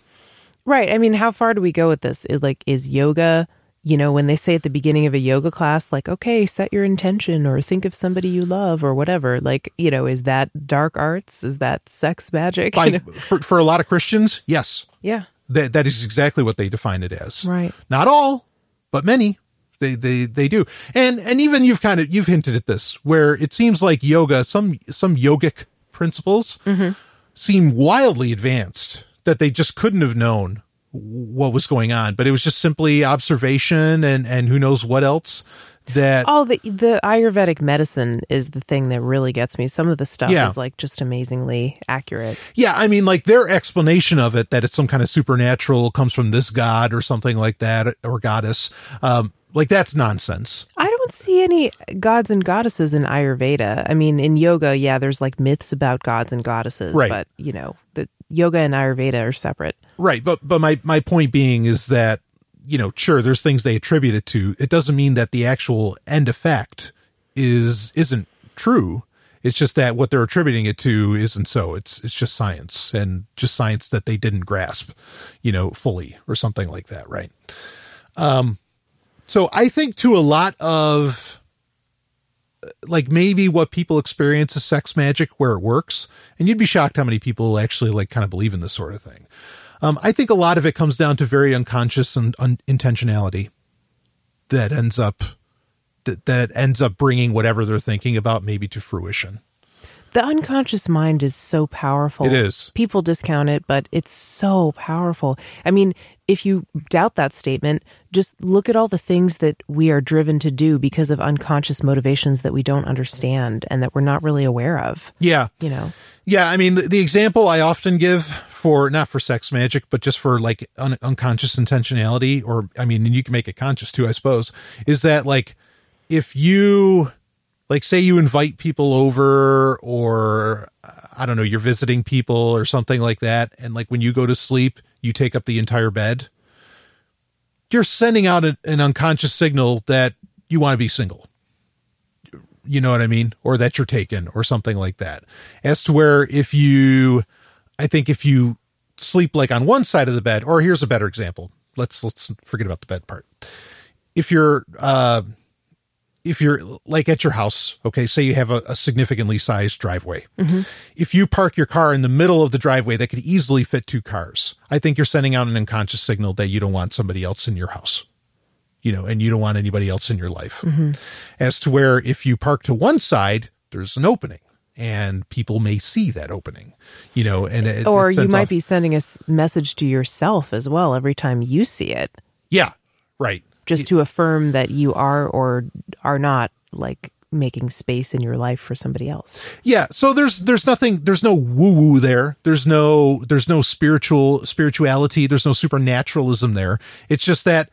Right. I mean, how far do we go with this? It, like, is yoga, you know, when they say at the beginning of a yoga class, like, okay, set your intention or think of somebody you love or whatever, like, you know, is that dark arts? Is that sex magic? by, You know? for for a lot of Christians, yes, Yeah. that that is exactly what they define it as. Right. Not all, but many. They they they do. And and even you've kind of you've hinted at this where it seems like yoga some some yogic principles mm-hmm. seem wildly advanced that they just couldn't have known what was going on, but it was just simply observation and and who knows what else that Oh, the the Ayurvedic medicine is the thing that really gets me. Some of the stuff Yeah. is like just amazingly accurate. Yeah, I mean, like their explanation of it that it's some kind of supernatural comes from this god or something like that or goddess. Um, like that's nonsense. I don't see any gods and goddesses in Ayurveda. I mean, in yoga, yeah, there's like myths about gods and goddesses, Right. but you know, yoga and Ayurveda are separate. Right, but but my my point being is that you know, sure, there's things they attribute it to. It doesn't mean that the actual end effect is isn't true. It's just that what they're attributing it to isn't so. It's it's just science and just science that they didn't grasp, you know, fully or something like that, right? Um, so I think to a lot of like maybe what people experience as sex magic where it works, and you'd be shocked how many people actually like kind of believe in this sort of thing. Um, I think a lot of it comes down to very unconscious and un- intentionality that ends up that that ends up bringing whatever they're thinking about maybe to fruition. The unconscious mind is so powerful. It is. People discount it, but it's so powerful. I mean, if you doubt that statement, just look at all the things that we are driven to do because of unconscious motivations that we don't understand and that we're not really aware of. Yeah. You know. Yeah, I mean the, the example I often give for not for sex magic, but just for like un- unconscious intentionality, or I mean, and you can make it conscious too, I suppose, is that like if you like say you invite people over or I don't know, you're visiting people or something like that, and like when you go to sleep, you take up the entire bed. You're sending out an unconscious signal that you want to be single you know what I mean? Or that you're taken or something like that. As to where if you, I think if you sleep like on one side of the bed, or here's a better example. Let's, let's forget about the bed part. If you're, uh, if you're like at your house, okay, say you have a, a significantly sized driveway. Mm-hmm. If you park your car in the middle of the driveway that could easily fit two cars, I think you're sending out an unconscious signal that you don't want somebody else in your house you know, and you don't want anybody else in your life. Mm-hmm. As to where if you park to one side, there's an opening and people may see that opening, you know, and it, or it you might off, be sending a message to yourself as well every time you see it. Yeah, right. Just to affirm that you are or are not like making space in your life for somebody else. Yeah, so there's there's nothing there's no woo woo there. There's no there's no spiritual spirituality, there's no supernaturalism there. It's just that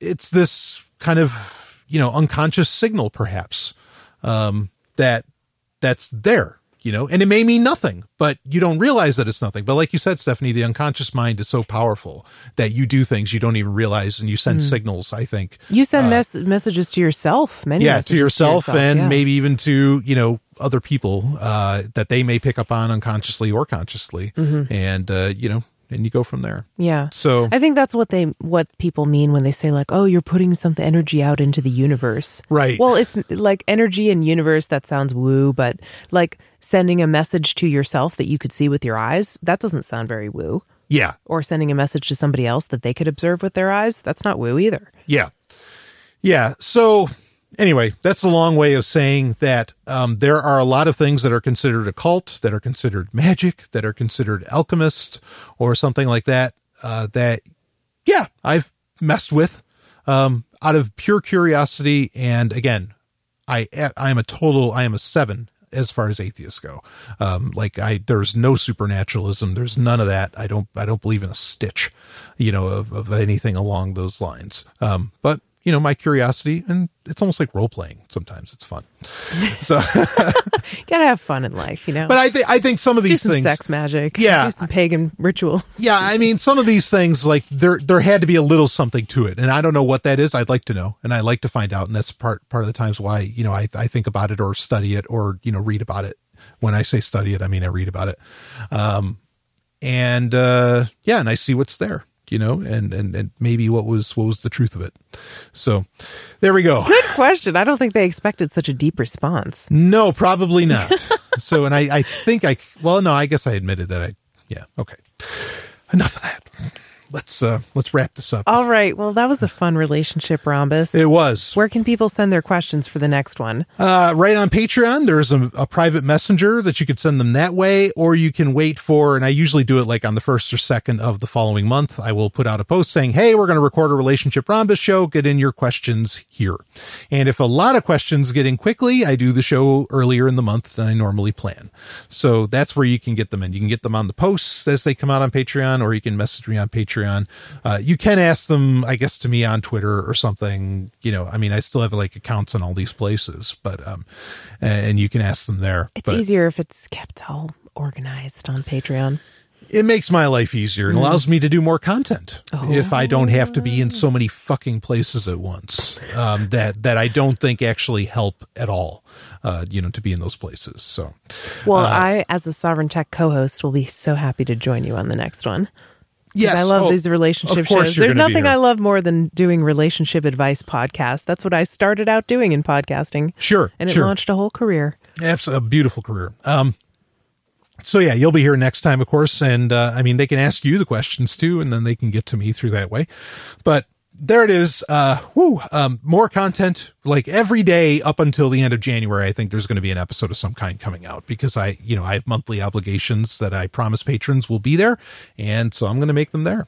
it's this kind of you know unconscious signal perhaps um, that that's there you know and it may mean nothing but you don't realize that it's nothing but like you said stephanie the unconscious mind is so powerful that you do things you don't even realize and you send mm. signals i think you send uh, mes- messages to yourself many yeah to yourself, to yourself, and yeah. maybe even to you know other people uh, that they may pick up on unconsciously or consciously mm-hmm. and uh, you know and you go from there. Yeah. So I think that's what they what people mean when they say like, "Oh, you're putting some energy out into the universe." Right. Well, it's like energy and universe that sounds woo, but like sending a message to yourself that you could see with your eyes, that doesn't sound very woo. Yeah. Or sending a message to somebody else that they could observe with their eyes, that's not woo either. Yeah. Yeah. So anyway, that's a long way of saying that um, there are a lot of things that are considered occult, that are considered magic, that are considered alchemist or something like that. Uh, that, yeah, I've messed with um, out of pure curiosity. And again, I I am a total I am a seven as far as atheists go. Um, like I, there's no supernaturalism. There's none of that. I don't, I don't believe in a stitch, you know, of, of anything along those lines. Um, but you know, my curiosity and it's almost like role playing. Sometimes it's fun. So gotta have fun in life, you know. But I think I think some of these do some things, sex magic, yeah, do some pagan rituals. Yeah, I mean, some of these things, like there there had to be a little something to it, and I don't know what that is. I'd like to know, and I like to find out, and that's part part of the times why you know I I think about it or study it or you know read about it. When I say study it, I mean I read about it. Um, and uh, yeah, and I see what's there you know, and, and, and maybe what was, what was the truth of it. So there we go. Good question. I don't think they expected such a deep response. No, probably not. so, and I, I think I, well, no, I guess I admitted that I, yeah. Okay. Enough of that let's uh let's wrap this up. All right. Well, that was a fun relationship, Rhombus. It was. Where can people send their questions for the next one? Uh, right on Patreon. There's a, a, private messenger that you could send them that way, or you can wait for. And I usually do it like on the first or second of the following month. I will put out a post saying, "Hey, we're going to record a relationship Rhombus show. Get in your questions here." And if a lot of questions get in quickly, I do the show earlier in the month than I normally plan. So that's where you can get them in. You can get them on the posts as they come out on Patreon, or you can message me on Patreon Patreon. Uh, you can ask them, I guess, to me on Twitter or something. You know, I mean, I still have like accounts in all these places, but um, and you can ask them there. It's but, easier if it's kept all organized on Patreon. it makes my life easier and allows me to do more content if I don't have to be in so many fucking places at once um, that that I don't think actually help at all. Uh, you know, to be in those places. So, Well, I, as a Sovereign Tech co-host, will be so happy to join you on the next one. 'Cause I love oh, these relationship shows. There's nothing. I love more than doing relationship advice podcasts. That's what I started out doing in podcasting. Sure, And it sure. launched a whole career. Absolutely, a beautiful career. Um, so yeah, you'll be here next time, of course, and uh, I mean they can ask you the questions too, and then they can get to me through that way. But there it is. Uh, whoo, um, more content like every day up until the end of January. I think there's going to be an episode of some kind coming out because I, you know, I have monthly obligations that I promise patrons will be there, and so I'm going to make them there.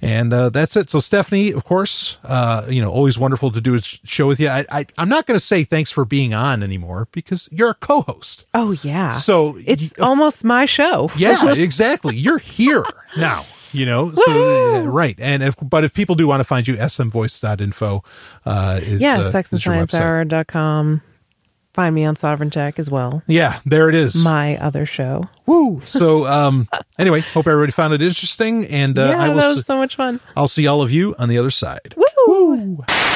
And uh, that's it. So Stephanie, of course, uh, you know, always wonderful to do a show with you. I, I I'm not going to say thanks for being on anymore because you're a co-host. Oh yeah. So it's almost my show. Yeah, exactly. You're here now. You know, so uh, right. And if, but if people do want to find you, smvoice.info uh, is Yeah, uh, sex and science hour.com. Find me on Sovereign Tech as well. Yeah, there it is. My other show. Woo. So, um, anyway, hope everybody found it interesting, and uh, yeah, I will. that was so much fun. I'll see all of you on the other side. Woo!